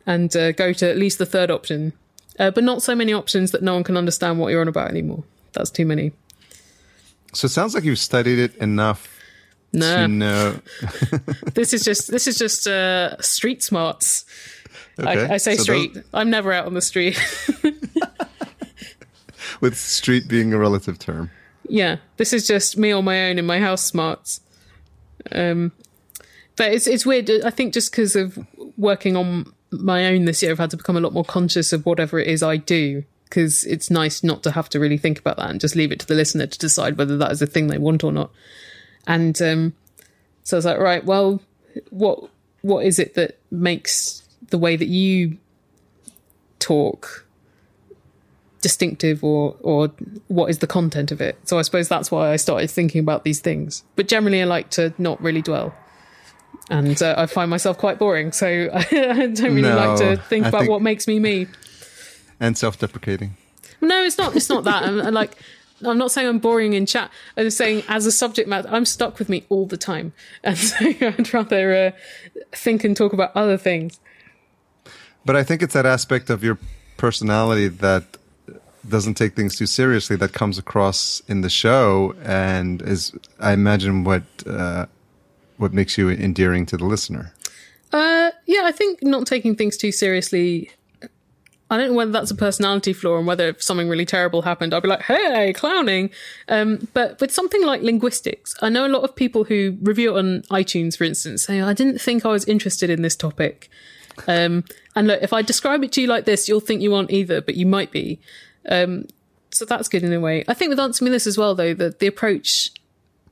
and uh, go to at least the third option, uh, but not so many options that no one can understand what you're on about anymore. That's too many. so it sounds like you've studied it enough No. to know this is just this is just uh, street smarts. Okay, I, I say so street. those- I'm never out on the street. with street being a relative term yeah, this is just me on my own in my house smarts. Um, but it's it's weird. I think just because of working on my own this year, I've had to become a lot more conscious of whatever it is I do. Because it's nice not to have to really think about that and just leave it to the listener to decide whether that is a thing they want or not. And um, so I was like, right, well, what what is it that makes the way that you talk distinctive or or what is the content of it. So i suppose that's why i started thinking about these things. But generally i like to not really dwell. And uh, i find myself quite boring. So i don't really No, like to think I about think- what makes me me. And self-deprecating. No it's not it's not that. I'm, I'm like I'm not saying I'm boring in chat. I'm just saying, as a subject matter, I'm stuck with me all the time, and so I'd rather uh, think and talk about other things. But I think it's that aspect of your personality that doesn't take things too seriously that comes across in the show, and is I imagine what uh, what makes you endearing to the listener. Uh, yeah, I think not taking things too seriously. I don't know whether that's a personality flaw and whether if something really terrible happened, I'd be like, hey, clowning. Um, but with something like linguistics, I know a lot of people who review it on iTunes, for instance, say, I didn't think I was interested in this topic. Um, and look, if I describe it to you like this, you'll think you aren't either, but you might be. Um, so that's good in a way. I think with Answer Me This as well, though, that the approach,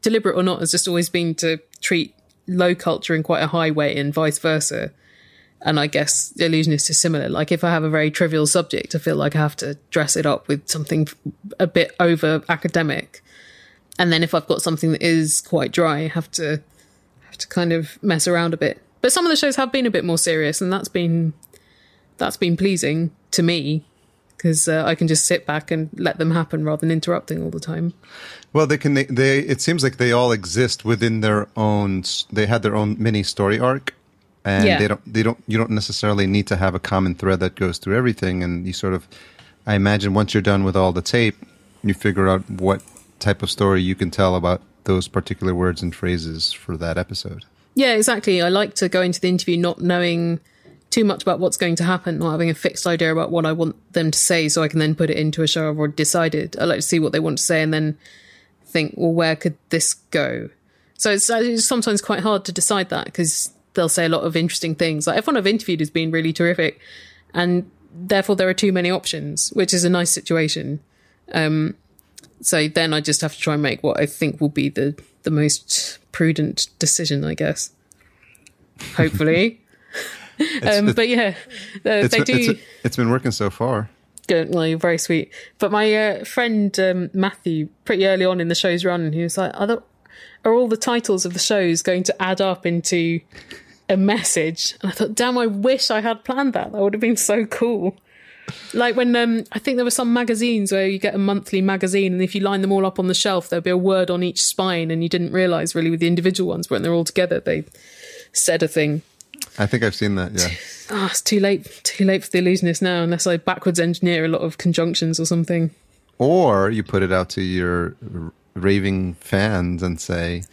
deliberate or not, has just always been to treat low culture in quite a high way and vice versa. And I guess the Allusionist is similar. Like if I have a very trivial subject, I feel like I have to dress it up with something a bit over academic. And then if I've got something that is quite dry, I have to have to kind of mess around a bit. But some of the shows have been a bit more serious, and that's been that's been pleasing to me because uh, I can just sit back and let them happen rather than interrupting all the time. Well, they can. They, they it seems like they all exist within their own. They had their own mini story arc, and Yeah. they don't. They don't. You don't necessarily need to have a common thread that goes through everything. And you sort of, I imagine, once you're done with all the tape, you figure out what type of story you can tell about those particular words and phrases for that episode. Yeah, exactly. I like to go into the interview not knowing too much about what's going to happen, not having a fixed idea about what I want them to say, so I can then put it into a show I've already decided. I like to see what they want to say and then think, well, where could this go? So it's, uh, it's sometimes quite hard to decide that because they'll say a lot of interesting things. Like everyone I've interviewed has been really terrific, and therefore there are too many options, which is a nice situation. Um, so then I just have to try and make what I think will be the the most prudent decision, I guess. Hopefully. um, but yeah, uh, It's, they do. it's, it's been working so far. Good. Well, you're very sweet. But my uh, friend um, Matthew, pretty early on in the show's run, he was like, "Are, the, are all the titles of the shows going to add up into a message?" And I thought, "Damn, I wish I had planned that. That would have been so cool." Like when um, I think there were some magazines where you get a monthly magazine, and if you line them all up on the shelf, there'll be a word on each spine, and you didn't realize really with the individual ones when they're all together they said a thing. I think I've seen that. Yeah. Ah, it's too late. Too late for the Allusionist now, unless I backwards engineer a lot of conjunctions or something. or you put it out to your raving fans and say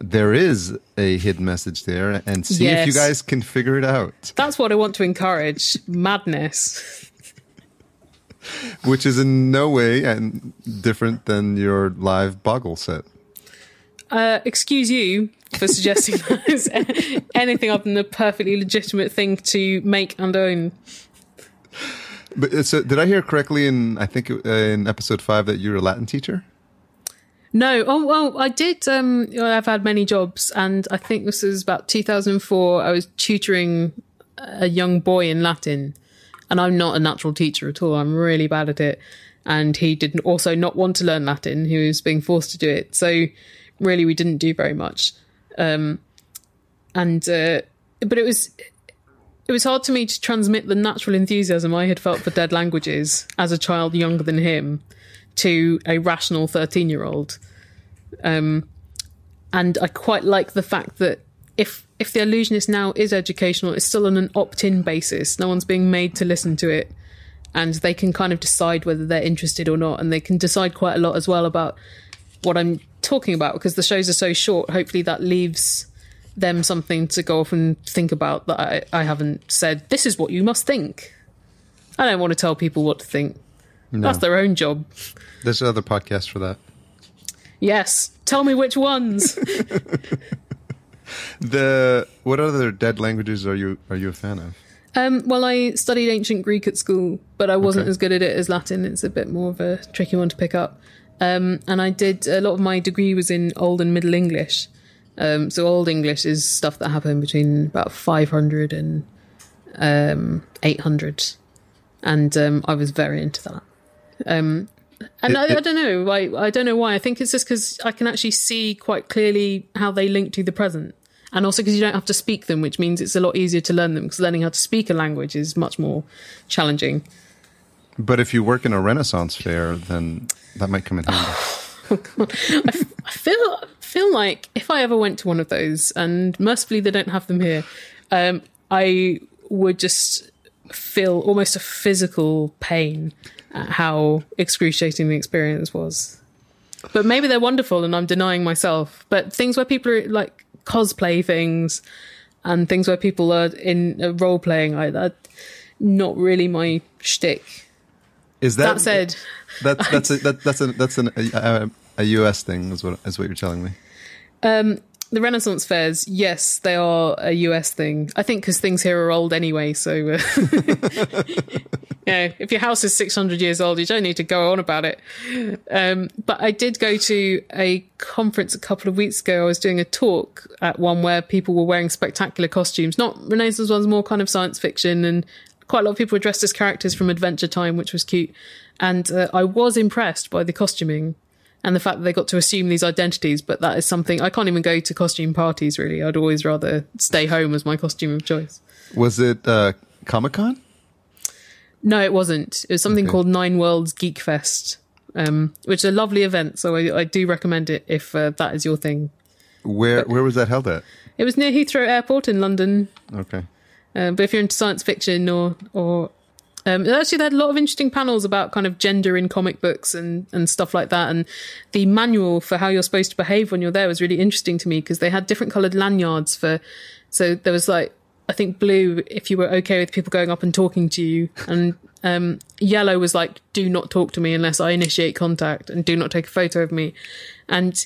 there is a hidden message there, and see if you guys can figure it out. That's what I want to encourage madness. Which is in no way and different than your live Boggle set. Uh, excuse you for suggesting that is anything other than a perfectly legitimate thing to make and own. But uh, so, did I hear correctly in I think uh, in episode five that you're a Latin teacher? No, oh well, I did. Um, I've had many jobs, and I think this was about 2004. I was tutoring a young boy in Latin, and I'm not a natural teacher at all. I'm really bad at it, and he didn't also not want to learn Latin. He was being forced to do it, so really we didn't do very much. Um, and uh, but it was it was hard to me to transmit the natural enthusiasm I had felt for dead languages as a child younger than him to a rational 13 year old. Um, and I quite like the fact that if if the Allusionist now is educational, it's still on an opt-in basis. No one's being made to listen to it, and they can kind of decide whether they're interested or not, and they can decide quite a lot as well about what I'm talking about because the shows are so short. Hopefully, that leaves them something to go off and think about that I, I haven't said. This is what you must think. I don't want to tell people what to think. No, That's their own job. there's other podcasts for that. Yes. Tell me which ones. The what other dead languages are you are you a fan of? um, well, I studied ancient Greek at school, but I wasn't Okay. as good at it as Latin. It's a bit more of a tricky one to pick up. Um, and I did a lot of my degree was in Old and Middle English. Um, so Old English is stuff that happened between about 500 and um, 800. And um, I was very into that. Um, and It- I, I don't know. I, I don't know why. I think it's just because I can actually see quite clearly how they link to the present. And also because you don't have to speak them, which means it's a lot easier to learn them because learning how to speak a language is much more challenging. But if you work in a Renaissance fair, then that might come in handy. I feel feel like if I ever went to one of those, and mercifully they don't have them here, um, I would just feel almost a physical pain at how excruciating the experience was. But maybe they're wonderful, and I'm denying myself. But things where people are like cosplay things, and things where people are in uh, role playing, I that not really my shtick. Is that That said, that's that's a, that, that's a that's an, a, a US thing is what is what you're telling me. Um, the Renaissance fairs, yes, they are a US thing. I think because things here are old anyway. So, uh, yeah, if your house is 600 years old, you don't need to go on about it. Um, but I did go to a conference a couple of weeks ago. I was doing a talk at one where people were wearing spectacular costumes, not Renaissance ones, more kind of science fiction. And quite a lot of people were dressed as characters from Adventure Time, which was cute. And uh, I was impressed by the costuming and the fact that they got to assume these identities. But that is something I can't even go to costume parties. Really, I'd always rather stay home as my costume of choice. Was it uh, Comic Con? No, it wasn't. It was something Okay. called Nine Worlds Geek Fest, um, which is a lovely event. So I, I do recommend it if uh, that is your thing. Where where was that held at? It was near Heathrow Airport in London. Okay. Um, but if you're into science fiction or or um, actually, they had a lot of interesting panels about kind of gender in comic books and and stuff like that. And the manual for how you're supposed to behave when you're there was really interesting to me because they had different coloured lanyards for. So there was like I think blue if you were okay with people going up and talking to you, and um, yellow was like do not talk to me unless I initiate contact, and do not take a photo of me, and.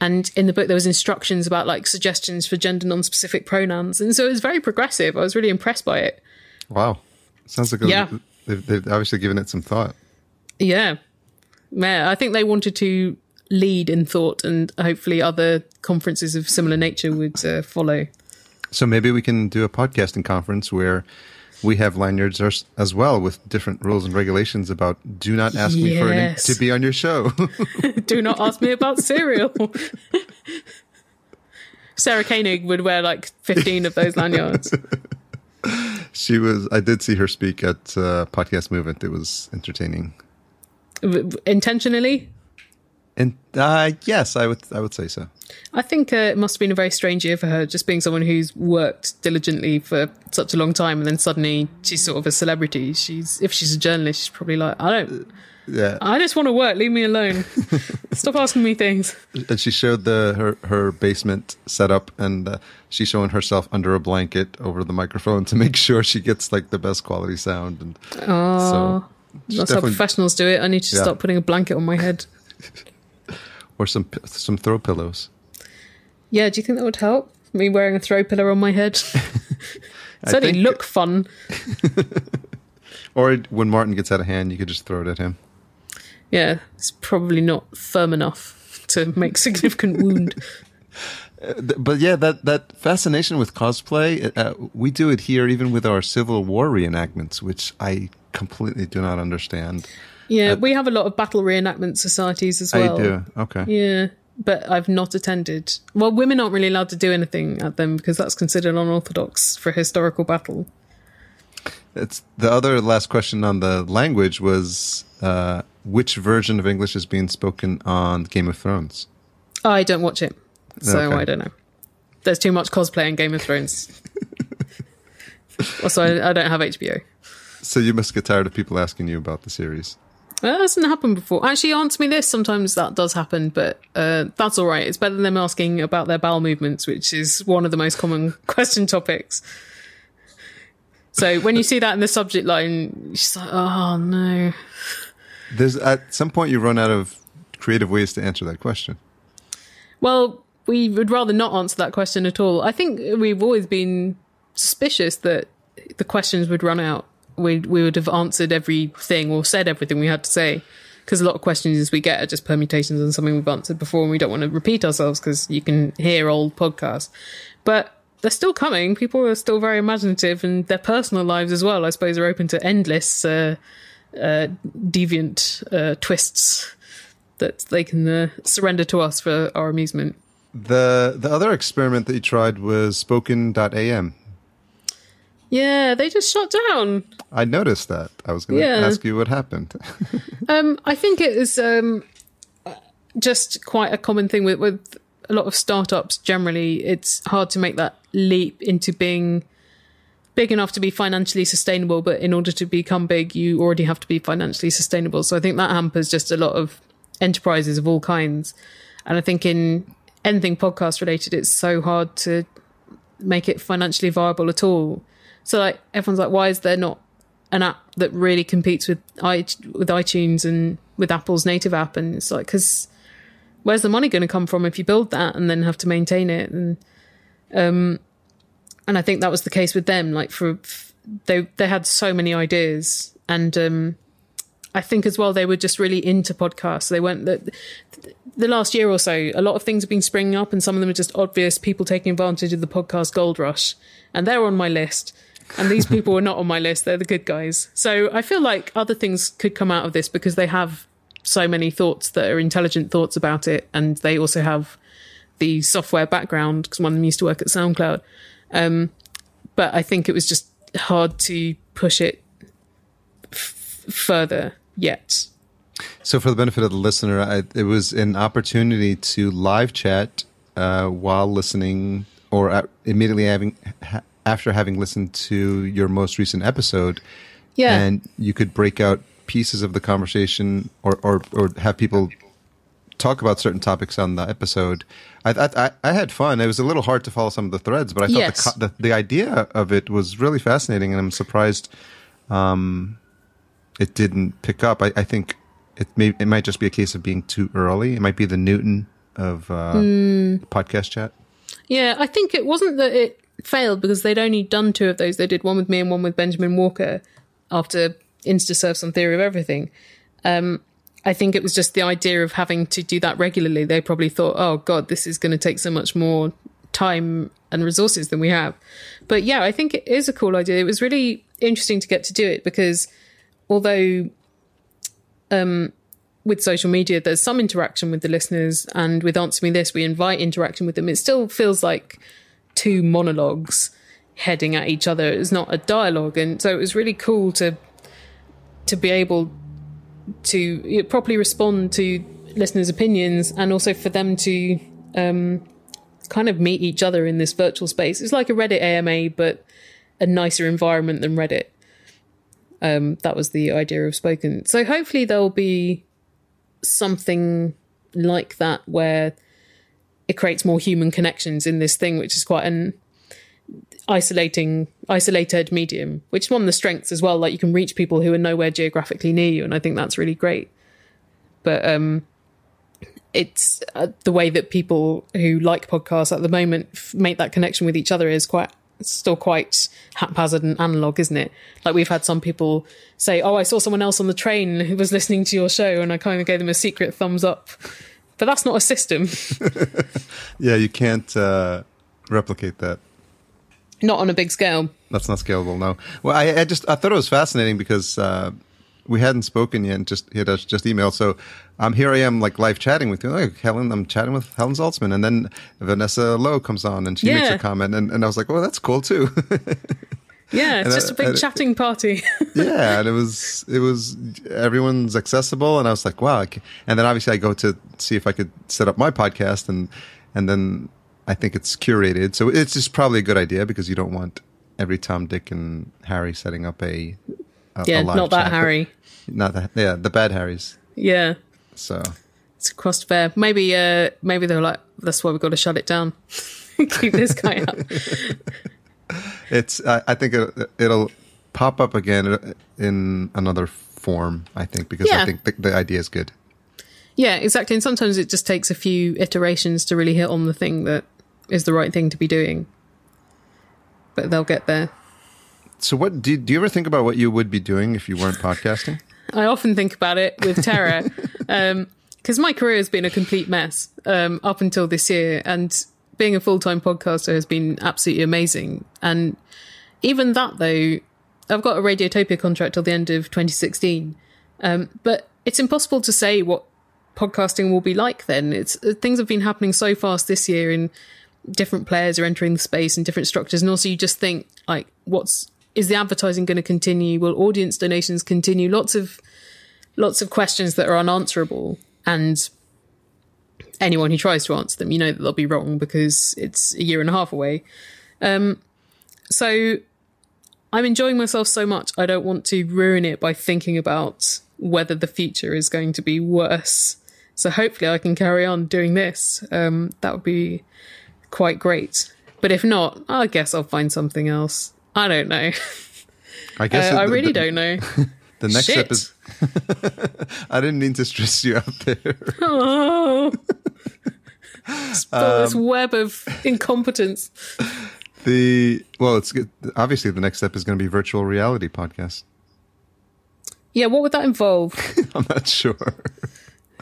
And in the book, there was instructions about like suggestions for gender non-specific pronouns, and so it was very progressive. I was really impressed by it. Wow. Sounds like Yeah. they've, they've obviously given it some thought. Yeah. Yeah, I think they wanted to lead in thought, and hopefully other conferences of similar nature would uh, follow. So maybe we can do a podcasting conference where we have lanyards as, well with different rules and regulations about do not ask me for an, to be on your show. Do not ask me about Serial. Sarah Koenig would wear like 15 of those lanyards. she was. I did see her speak at uh, Podcast Movement. It was entertaining. Intentionally? And uh, yes, I would. I would say so. I think uh, it must have been a very strange year for her, just being someone who's worked diligently for such a long time, and then suddenly she's sort of a celebrity. She's if she's a journalist, she's probably like, I don't, Yeah, I just want to work. Leave me alone. Stop asking me things. and she showed the her her basement setup, and uh, she's showing herself under a blanket over the microphone to make sure she gets like the best quality sound. And Oh, so, that's how professionals do it. I need to Yeah. start putting a blanket on my head. Or some some throw pillows. Yeah, do you think that would help? Me wearing a throw pillow on my head? It certainly think- look fun. Or when Martin gets out of hand, you could just throw it at him. Yeah, it's probably not firm enough to make significant wound. But yeah, that that fascination with cosplay, uh, we do it here even with our Civil War reenactments, which I completely do not understand. Yeah, we have a lot of battle reenactment societies as well. I do. Okay. Yeah, but I've not attended. Well, women aren't really allowed to do anything at them because that's considered unorthodox for historical battle. It's the other last question on the language was uh, which version of English is being spoken on Game of Thrones? I don't watch it, so Okay. I don't know. There's too much cosplay in Game of Thrones. also, I, I don't have HBO. So you must get tired of people asking you about the series. Well, that hasn't happened before. Actually, answer me this. Sometimes that does happen, but uh, that's all right. It's better than them asking about their bowel movements, which is one of the most common question topics. So when you see that in the subject line, you're like, oh no. There's at some point you run out of creative ways to answer that question. Well, we would rather not answer that question at all. I think we've always been suspicious that the questions would run out. We we would have answered everything or said everything we had to say. Because a lot of questions we get are just permutations on something we've answered before, and we don't want to repeat ourselves because you can hear old podcasts. But they're still coming. People are still very imaginative, and their personal lives as well, I suppose, are open to endless uh, uh, deviant uh, twists that they can uh, surrender to us for our amusement. The the other experiment that you tried was spoken.am. Yeah, they just shut down. I noticed that. I was going to Yeah. ask you what happened. Um, I think it is um, just quite a common thing with, with a lot of startups. Generally, it's hard to make that leap into being big enough to be financially sustainable. But in order to become big, you already have to be financially sustainable. So I think that hampers just a lot of enterprises of all kinds. And I think in anything podcast related, it's so hard to make it financially viable at all. So like everyone's like, why is there not an app that really competes with i with iTunes and with Apple's native app? And it's like, because where's the money going to come from if you build that and then have to maintain it? And um, and I think that was the case with them. Like for they they had so many ideas, and um, I think as well they were just really into podcasts. They the, the last year or so. A lot of things have been springing up, and some of them are just obvious people taking advantage of the podcast gold rush, and they're on my list. And these people were not on my list; they're the good guys. So I feel like other things could come out of this because they have so many thoughts that are intelligent thoughts about it, and they also have the software background because one of them used to work at SoundCloud. Um, but I think it was just hard to push it f- further yet. So, for the benefit of the listener, I, it was an opportunity to live chat uh, while listening, or at, immediately having ha, after having listened to your most recent episode, Yeah. and you could break out pieces of the conversation, or or, or have people talk about certain topics on the episode. I, I I- had fun. It was a little hard to follow some of the threads, but I thought Yes. the, the the idea of it was really fascinating, and I'm surprised um, it didn't pick up. I, I think it may it might just be a case of being too early. It might be the Newton of uh, podcast chat. Yeah, I think it wasn't that it failed because they'd only done two of those. They did one with me and one with Benjamin Walker after Instaserfs on Theory of Everything. Um, I think it was just the idea of having to do that regularly. They probably thought, oh, God, this is going to take so much more time and resources than we have. But yeah, I think it is a cool idea. It was really interesting to get to do it because although um, with social media, there's some interaction with the listeners, and with Answer Me This, we invite interaction with them. It still feels like two monologues heading at each other. It's not a dialogue, and so it was really cool to to be able to you know, properly respond to listeners' opinions, and also for them to um, kind of meet each other in this virtual space. It's like a Reddit AMA, but a nicer environment than Reddit. Um, that was the idea of Spoken. So hopefully there'll be something like that where it creates more human connections in this thing, which is quite an isolating, isolated medium, which is one of the strengths as well. Like you can reach people who are nowhere geographically near you, and I think that's really great. But um, it's uh, the way that people who like podcasts at the moment f- make that connection with each other is quite still quite haphazard and analog, isn't it? Like we've had some people say, "Oh, I saw someone else on the train who was listening to your show," and I kind of gave them a secret thumbs up. But that's not a system. Yeah, you can't uh, replicate that. not on a big scale. That's not scalable. No. Well, I, I just I thought it was fascinating because uh, we hadn't spoken yet. And just he had us just emailed. So I'm um, here I am, like live chatting with you. Like Helen, I'm chatting with Helen Zaltzman, and then Vanessa Lowe comes on and she makes a comment, and, and I was like, oh, that's cool too. Yeah, it's And just I- a big and- chatting party. yeah, and it was it was everyone's accessible, and I was like, wow. And then obviously I go to see if I could set up my podcast, and and then I think it's curated, so it's just probably a good idea because you don't want every Tom, Dick, and Harry setting up a, a yeah, a not that chat, Harry. not that yeah the bad Harrys. Yeah, So it's crossed fair. Maybe, uh, maybe they're like, that's why we've got to shut it down. Keep this guy out. it's I, I think it, it'll pop up again in another form. I think because Yeah. I think the, the idea is good. Yeah, exactly. And sometimes it just takes a few iterations to really hit on the thing that is the right thing to be doing. But they'll get there. So what do you, do you ever think about what you would be doing if you weren't podcasting? I often think about it with terror because my career has been a complete mess um, up until this year, and being a full time podcaster has been absolutely amazing. And even that, though, I've got a Radiotopia contract till the end of 2016, um, but it's impossible to say what podcasting will be like then. It's uh, things have been happening so fast this year, and different players are entering the space and different structures, and also you just think like, what's is the advertising going to continue? Will audience donations continue? Lots of lots of questions that are unanswerable, and anyone who tries to answer them, you know that they'll be wrong because it's a year and a half away. Um, so I'm enjoying myself so much. I don't want to ruin it by thinking about whether the future is going to be worse. So hopefully I can carry on doing this. Um, that would be quite great. But if not, I guess I'll find something else. I don't know. I Uh, guess I really the, don't know. The next Shit. step is. I didn't mean to stress you out there. Oh. Spill this Um, web of incompetence. The well, it's good. obviously the next step is going to be virtual reality podcast. Yeah, what would that involve? I'm not sure.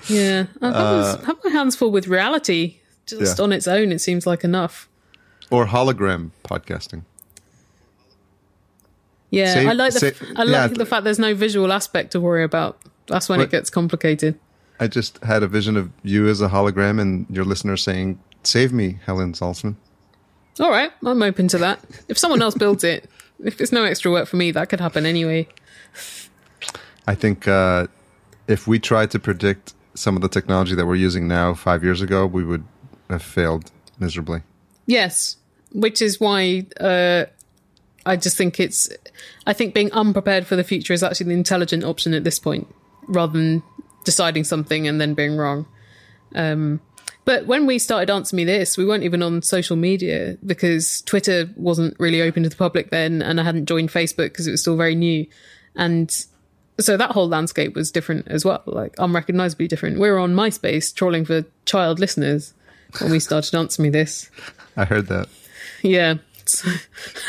Yeah, I've have my hands full with reality. Just Yeah. on its own, it seems like enough. Or hologram podcasting. Yeah, I like the I like yeah, the fact there's no visual aspect to worry about. That's when it gets complicated. I just had a vision of you as a hologram and your listener saying, "Save me, Helen Zaltzman." All right, I'm open to that. If someone else builds it, if it's no extra work for me, that could happen anyway. I think uh, if we tried to predict some of the technology that we're using now five years ago, we would have failed miserably. Yes, which is why uh, I just think it's. I think being unprepared for the future is actually the intelligent option at this point, rather than deciding something and then being wrong. Um, but when we started Answer Me This, we weren't even on social media because Twitter wasn't really open to the public then, and I hadn't joined Facebook because it was still very new. And so that whole landscape was different as well, like unrecognizably different. We were on MySpace trawling for child listeners when we started Answer Me This. I heard that. Yeah.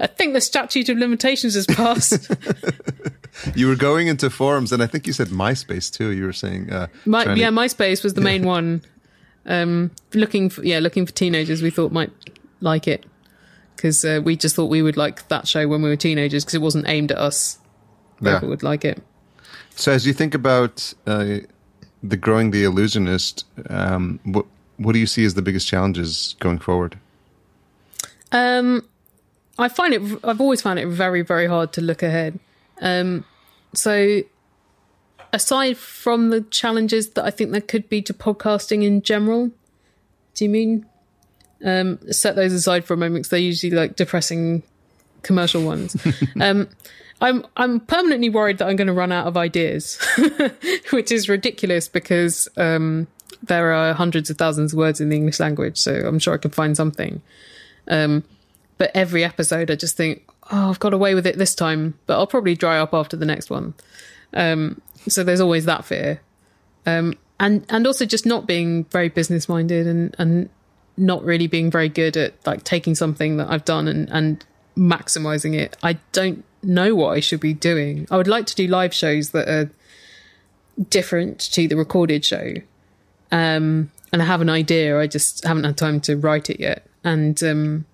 I think the statute of limitations has passed. You were going into forums, and I think you said MySpace too. You were saying, uh, My, trying to- yeah, MySpace was the main one. Um, looking for yeah, looking for teenagers we thought might like it because uh, we just thought we would like that show when we were teenagers because it wasn't aimed at us. Yeah. Whoever would like it. So, as you think about uh, the growing the Allusionist, um, what what do you see as the biggest challenges going forward? Um, I find it. I've always found it very, very hard to look ahead. Um, so, aside from the challenges that I think there could be to podcasting in general, do you mean um, set those aside for a moment because they're usually like depressing commercial ones. um, I'm I'm permanently worried that I'm going to run out of ideas, which is ridiculous because um, there are hundreds of thousands of words in the English language, so I'm sure I can find something. Um, but every episode, I just think, oh, I've got away with it this time, but I'll probably dry up after the next one. Um, so there's always that fear, um, and and also just not being very business minded and and not really being very good at like taking something that I've done and and maximizing it. I don't know what I should be doing. I would like to do live shows that are different to the recorded show. Um, and I have an idea. I just haven't had time to write it yet. And, um,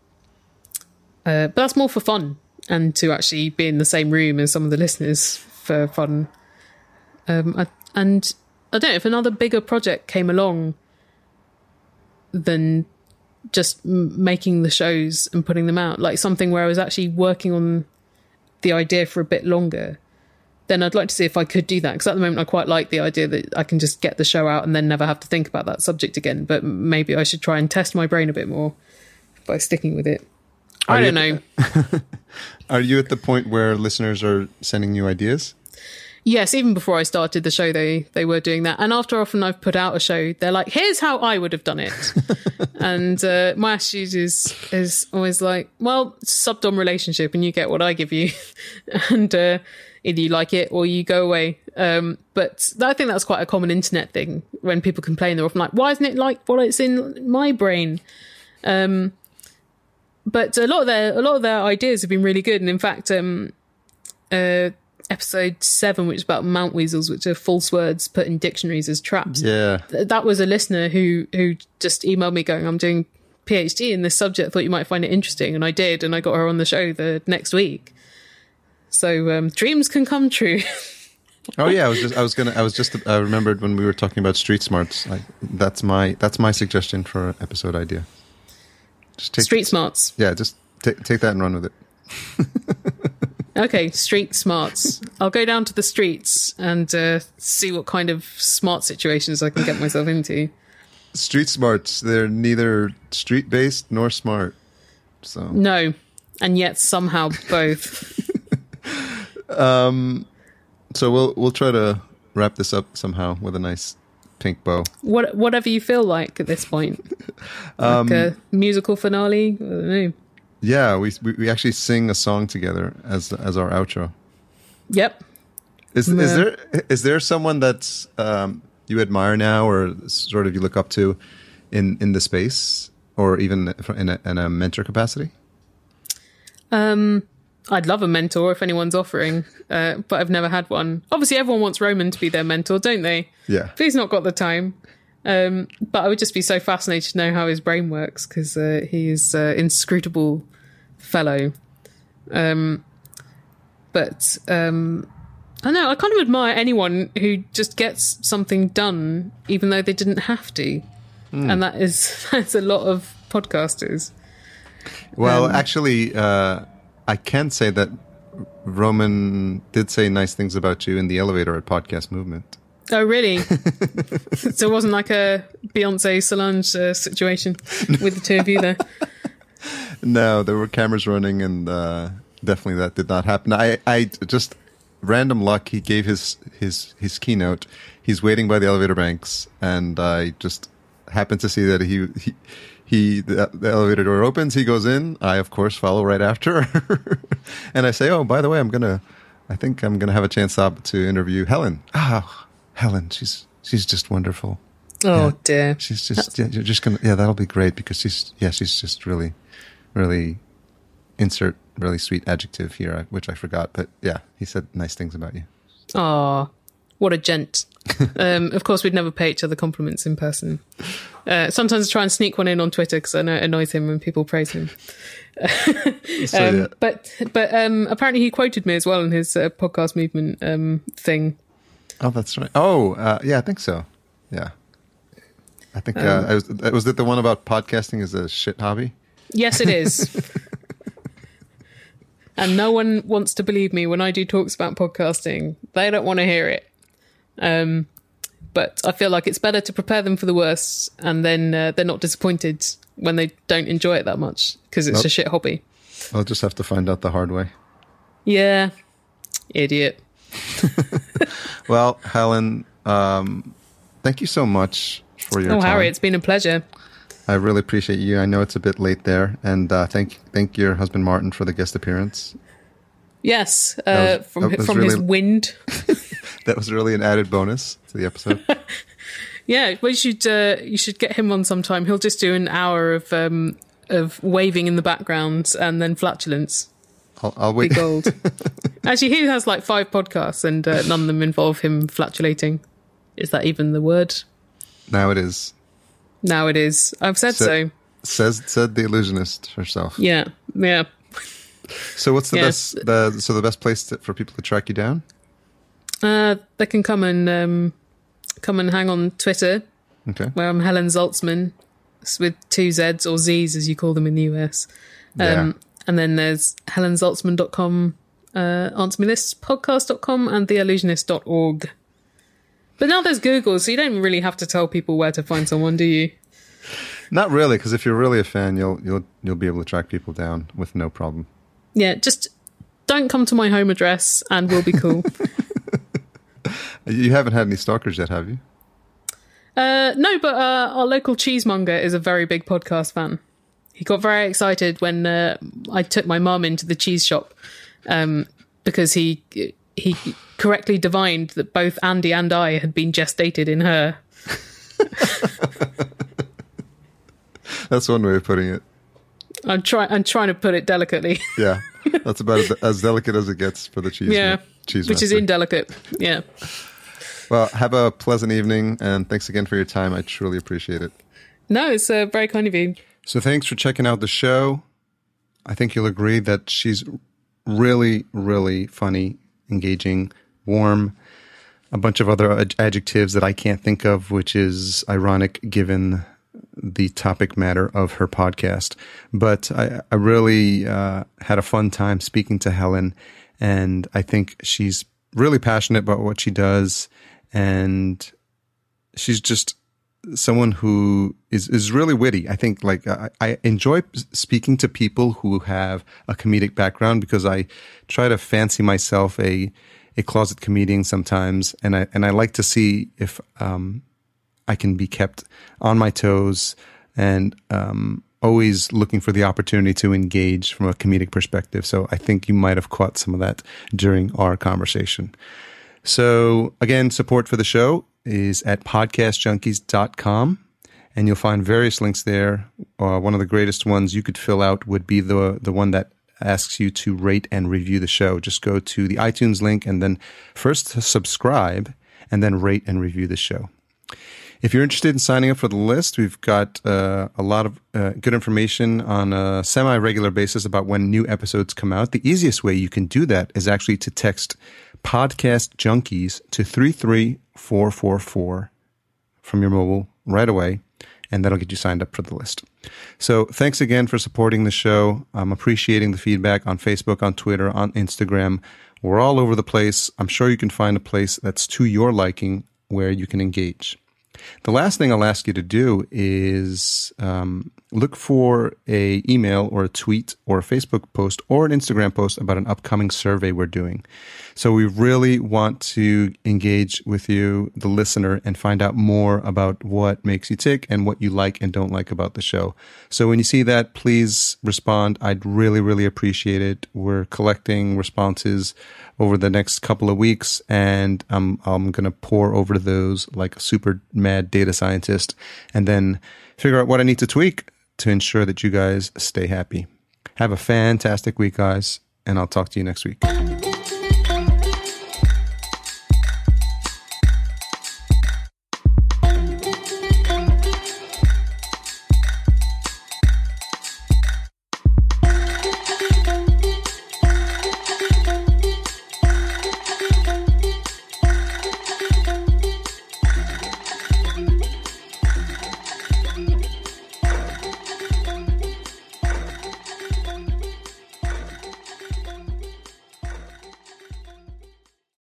uh, but that's more for fun and to actually be in the same room as some of the listeners for fun. Um, I, and I don't know if another bigger project came along than just making the shows and putting them out, like something where I was actually working on the idea for a bit longer, then I'd like to see if I could do that. Because at the moment, I quite like the idea that I can just get the show out and then never have to think about that subject again. But maybe I should try and test my brain a bit more by sticking with it. Are I don't know. Are you at the point where listeners are sending you ideas? Yes, even before I started the show, they they were doing that. And after often I've put out a show, they're like, "Here's how I would have done it." and uh, my attitude is is always like, "Well, subdom relationship, and you get what I give you, and uh, either you like it or you go away." Um, but I think that's quite a common internet thing. When people complain, they're often like, "Why isn't it like what it's in my brain?" Um, but a lot of their a lot of their ideas have been really good, and in fact, um, uh, episode seven, which is about Mountweazels, which are false words put in dictionaries as traps. Yeah. Th- That was a listener who who just emailed me going, "I'm doing PhD in this subject. Thought you might find it interesting," and I did, and I got her on the show the next week. So um, dreams can come true. Oh yeah, I was just I was gonna I was just I remembered when we were talking about street smarts. Like that's my that's my suggestion for episode idea. Just take Street smarts. Yeah, just take take that and run with it. Okay, street smarts. I'll go down to the streets and uh, see what kind of smart situations I can get myself into. Street smarts, they're neither street based nor smart. So No, and yet somehow both. um so we'll we'll try to wrap this up somehow with a nice pink bow. what whatever you feel like at this point. Like a musical finale. I don't know. Yeah, we we, we actually sing a song together as as our outro. Yep. Is is there is there someone that's um, you admire now, or sort of you look up to in in the space, or even in a, in a mentor capacity? I'd love a mentor if anyone's offering, uh, but I've never had one. Obviously, everyone wants Roman to be their mentor, don't they? Yeah. But he's not got the time. Um, but I would just be so fascinated to know how his brain works because uh, he is an inscrutable fellow. Um, but um, I know. I kind of admire anyone who just gets something done, even though they didn't have to. And that is that's a lot of podcasters. Well, actually, uh, I can say that Roman did say nice things about you in the elevator at Podcast Movement. Oh, really? so it wasn't like a Beyonce Solange uh, situation with the two of you there. No, there were cameras running, and uh, definitely that did not happen. I, I just random luck. He gave his his his keynote. He's waiting by the elevator banks, and I just happened to see that he he. He the, the elevator door opens. He goes in. I of course follow right after, and I say, "Oh, by the way, I'm gonna. I think I'm gonna have a chance to, to interview Helen. Ah, Helen. She's she's just wonderful. Oh Yeah. dear. She's just yeah, you're just gonna yeah, that'll be great because she's yeah, she's just really, really insert really sweet adjective here, which I forgot. But yeah, he said nice things about you. Ah, what a gent. um, of course, we'd never pay each other compliments in person. Uh, sometimes I try and sneak one in on Twitter because I know it annoys him when people praise him. So Um, yeah, But but um, apparently he quoted me as well in his uh, podcast movement um, thing. oh, that's right. Oh, uh, yeah, I think so. Yeah, I think uh, I was, uh, was it the one about podcasting is a shit hobby. Yes, it is. and no one wants to believe me when I do talks about podcasting. They don't want to hear it. Um, but I feel like it's better to prepare them for the worst, and then uh, they're not disappointed when they don't enjoy it that much because it's Nope. a shit hobby. I'll just have to find out the hard way. Yeah, idiot. Well, Helen, um, thank you so much for your Oh, time. Harry, it's been a pleasure. I really appreciate you. I know it's a bit late there, and uh, thank thank your husband Martin for the guest appearance. Yes, uh, was- from from his wind. That was really an added bonus to the episode. Yeah, well, you should uh, you should get him on sometime. He'll just do an hour of um, of waving in the background and then flatulence. I'll, I'll Be gold. Actually, he has like five podcasts, and uh, none of them involve him flatulating. Is that even the word? now it is. Now it is. I've said So- so. Says said the Allusionist herself. Yeah, yeah. So what's the best the so the best place to, for people to track you down? Uh, they can come and um, come and hang on Twitter, Okay. where I'm Helen Zaltzman with two Z's or Z's as you call them in the US. Um, Yeah. And then there's helenzaltzman.com, uh, answer me this, podcast.com, and theallusionist.org. But now there's Google, so you don't really have to tell people where to find someone, do you? Not really, because if you're really a fan, you'll you'll you'll be able to track people down with no problem. Yeah, just don't come to my home address and we'll be cool. You haven't had any stalkers yet, have you? Uh, no, but uh, our local cheesemonger is a very big podcast fan. He got very excited when uh, I took my mum into the cheese shop um, because he he correctly divined that both Andy and I had been gestated in her. That's one way of putting it. I'm trying. I'm trying to put it delicately. Yeah, that's about as, as delicate as it gets for the cheese. yeah, cheese which is indelicate. Yeah. Well, have a pleasant evening, and thanks again for your time. I truly appreciate it. No, it's uh, very kind of you. So thanks for checking out the show. I think you'll agree that she's really, really funny, engaging, warm, a bunch of other ad- adjectives that I can't think of, which is ironic given the topic matter of her podcast. But I, I really uh, had a fun time speaking to Helen, and I think she's really passionate about what she does, and she's just someone who is is really witty. I think like I, I enjoy speaking to people who have a comedic background because I try to fancy myself a a closet comedian sometimes, and I and I like to see if um, I can be kept on my toes and um, always looking for the opportunity to engage from a comedic perspective. So I think you might have caught some of that during our conversation. So again, support for the show is at podcastjunkies.com and you'll find various links there. Uh, one of the greatest ones you could fill out would be the the one that asks you to rate and review the show. Just go to the iTunes link and then first subscribe and then rate and review the show. If you're interested in signing up for the list, we've got uh, a lot of uh, good information on a semi regular basis about when new episodes come out. The easiest way you can do that is actually to text podcast junkies to 33444 from your mobile right away, and that'll get you signed up for the list. So thanks again for supporting the show. I'm appreciating the feedback on Facebook, on Twitter, on Instagram. We're all over the place. I'm sure you can find a place that's to your liking where you can engage. The last thing I'll ask you to do is um, look for a email or a tweet or a Facebook post or an Instagram post about an upcoming survey we're doing. So we really want to engage with you, the listener, and find out more about what makes you tick and what you like and don't like about the show. So when you see that, please respond. I'd really, really appreciate it. We're collecting responses over the next couple of weeks, and I'm I'm gonna pour over those like a super mad data scientist, and then figure out what I need to tweak to ensure that you guys stay happy. Have a fantastic week, guys, and I'll talk to you next week.